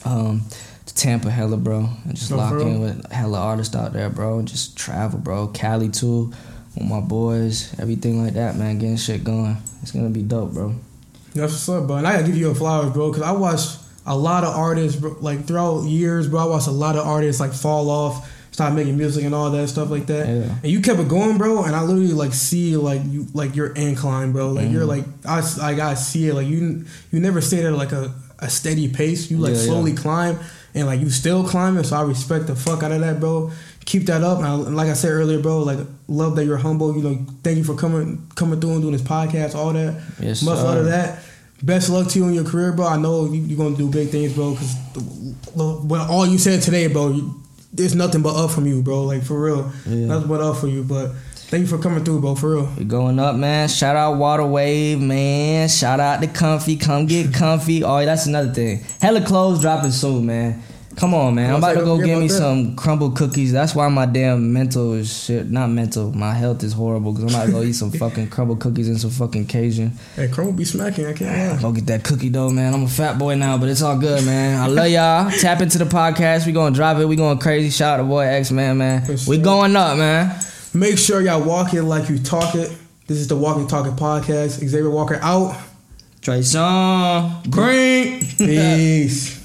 um, to Tampa hella, bro. And just Oh, lock in with hella artists out there, bro. And just travel, bro. Cali too, with my boys, everything like that, man. Getting shit going. It's gonna be dope, bro. That's what's up, bro. And I gotta give you a flowers, bro, because I watched a lot of artists, bro, like throughout years, bro. I watched a lot of artists like fall off, stop making music and all that stuff like that. Yeah. And you kept it going, bro. And I literally like see like you like your incline, bro. Like Mm-hmm. you're like I like I see it. Like you you never stayed at like a, a steady pace. You like Yeah, yeah. slowly climb, and like you still climbing. So I respect the fuck out of that, bro. Keep that up. And, I, and like I said earlier, bro, like love that you're humble. You know, thank you for coming coming through and doing this podcast, all that. Yes, Much love to that. Best luck to you in your career, bro. I know you, you're gonna do big things, bro. Because well, all you said today, bro, you, there's nothing but up from you, bro. Like for real, Yeah. nothing but up for you. But thank you for coming through, bro. For real. We going up, man. Shout out Waterwave, man. Shout out to Comfy. Come get comfy. Oh, that's another thing. Hella clothes dropping soon, man. Come on, man. I'm about to go get me that. some Crumbl cookies. That's why my damn mental is shit. Not mental. My health is horrible because I'm about to go eat some fucking Crumbl cookies and some fucking Cajun. Hey, Chrome be smacking. I can't lie. Go get that cookie dough, man. I'm a fat boy now, but it's all good, man. I love y'all. Tap into the podcast. We gonna drop it. We going crazy. Shout out to boy X Man, man. We going up, man. Make sure y'all walk it like you talk it. This is the Walk It Talk It podcast. Xavier Walker out. Treyson. Green. Peace.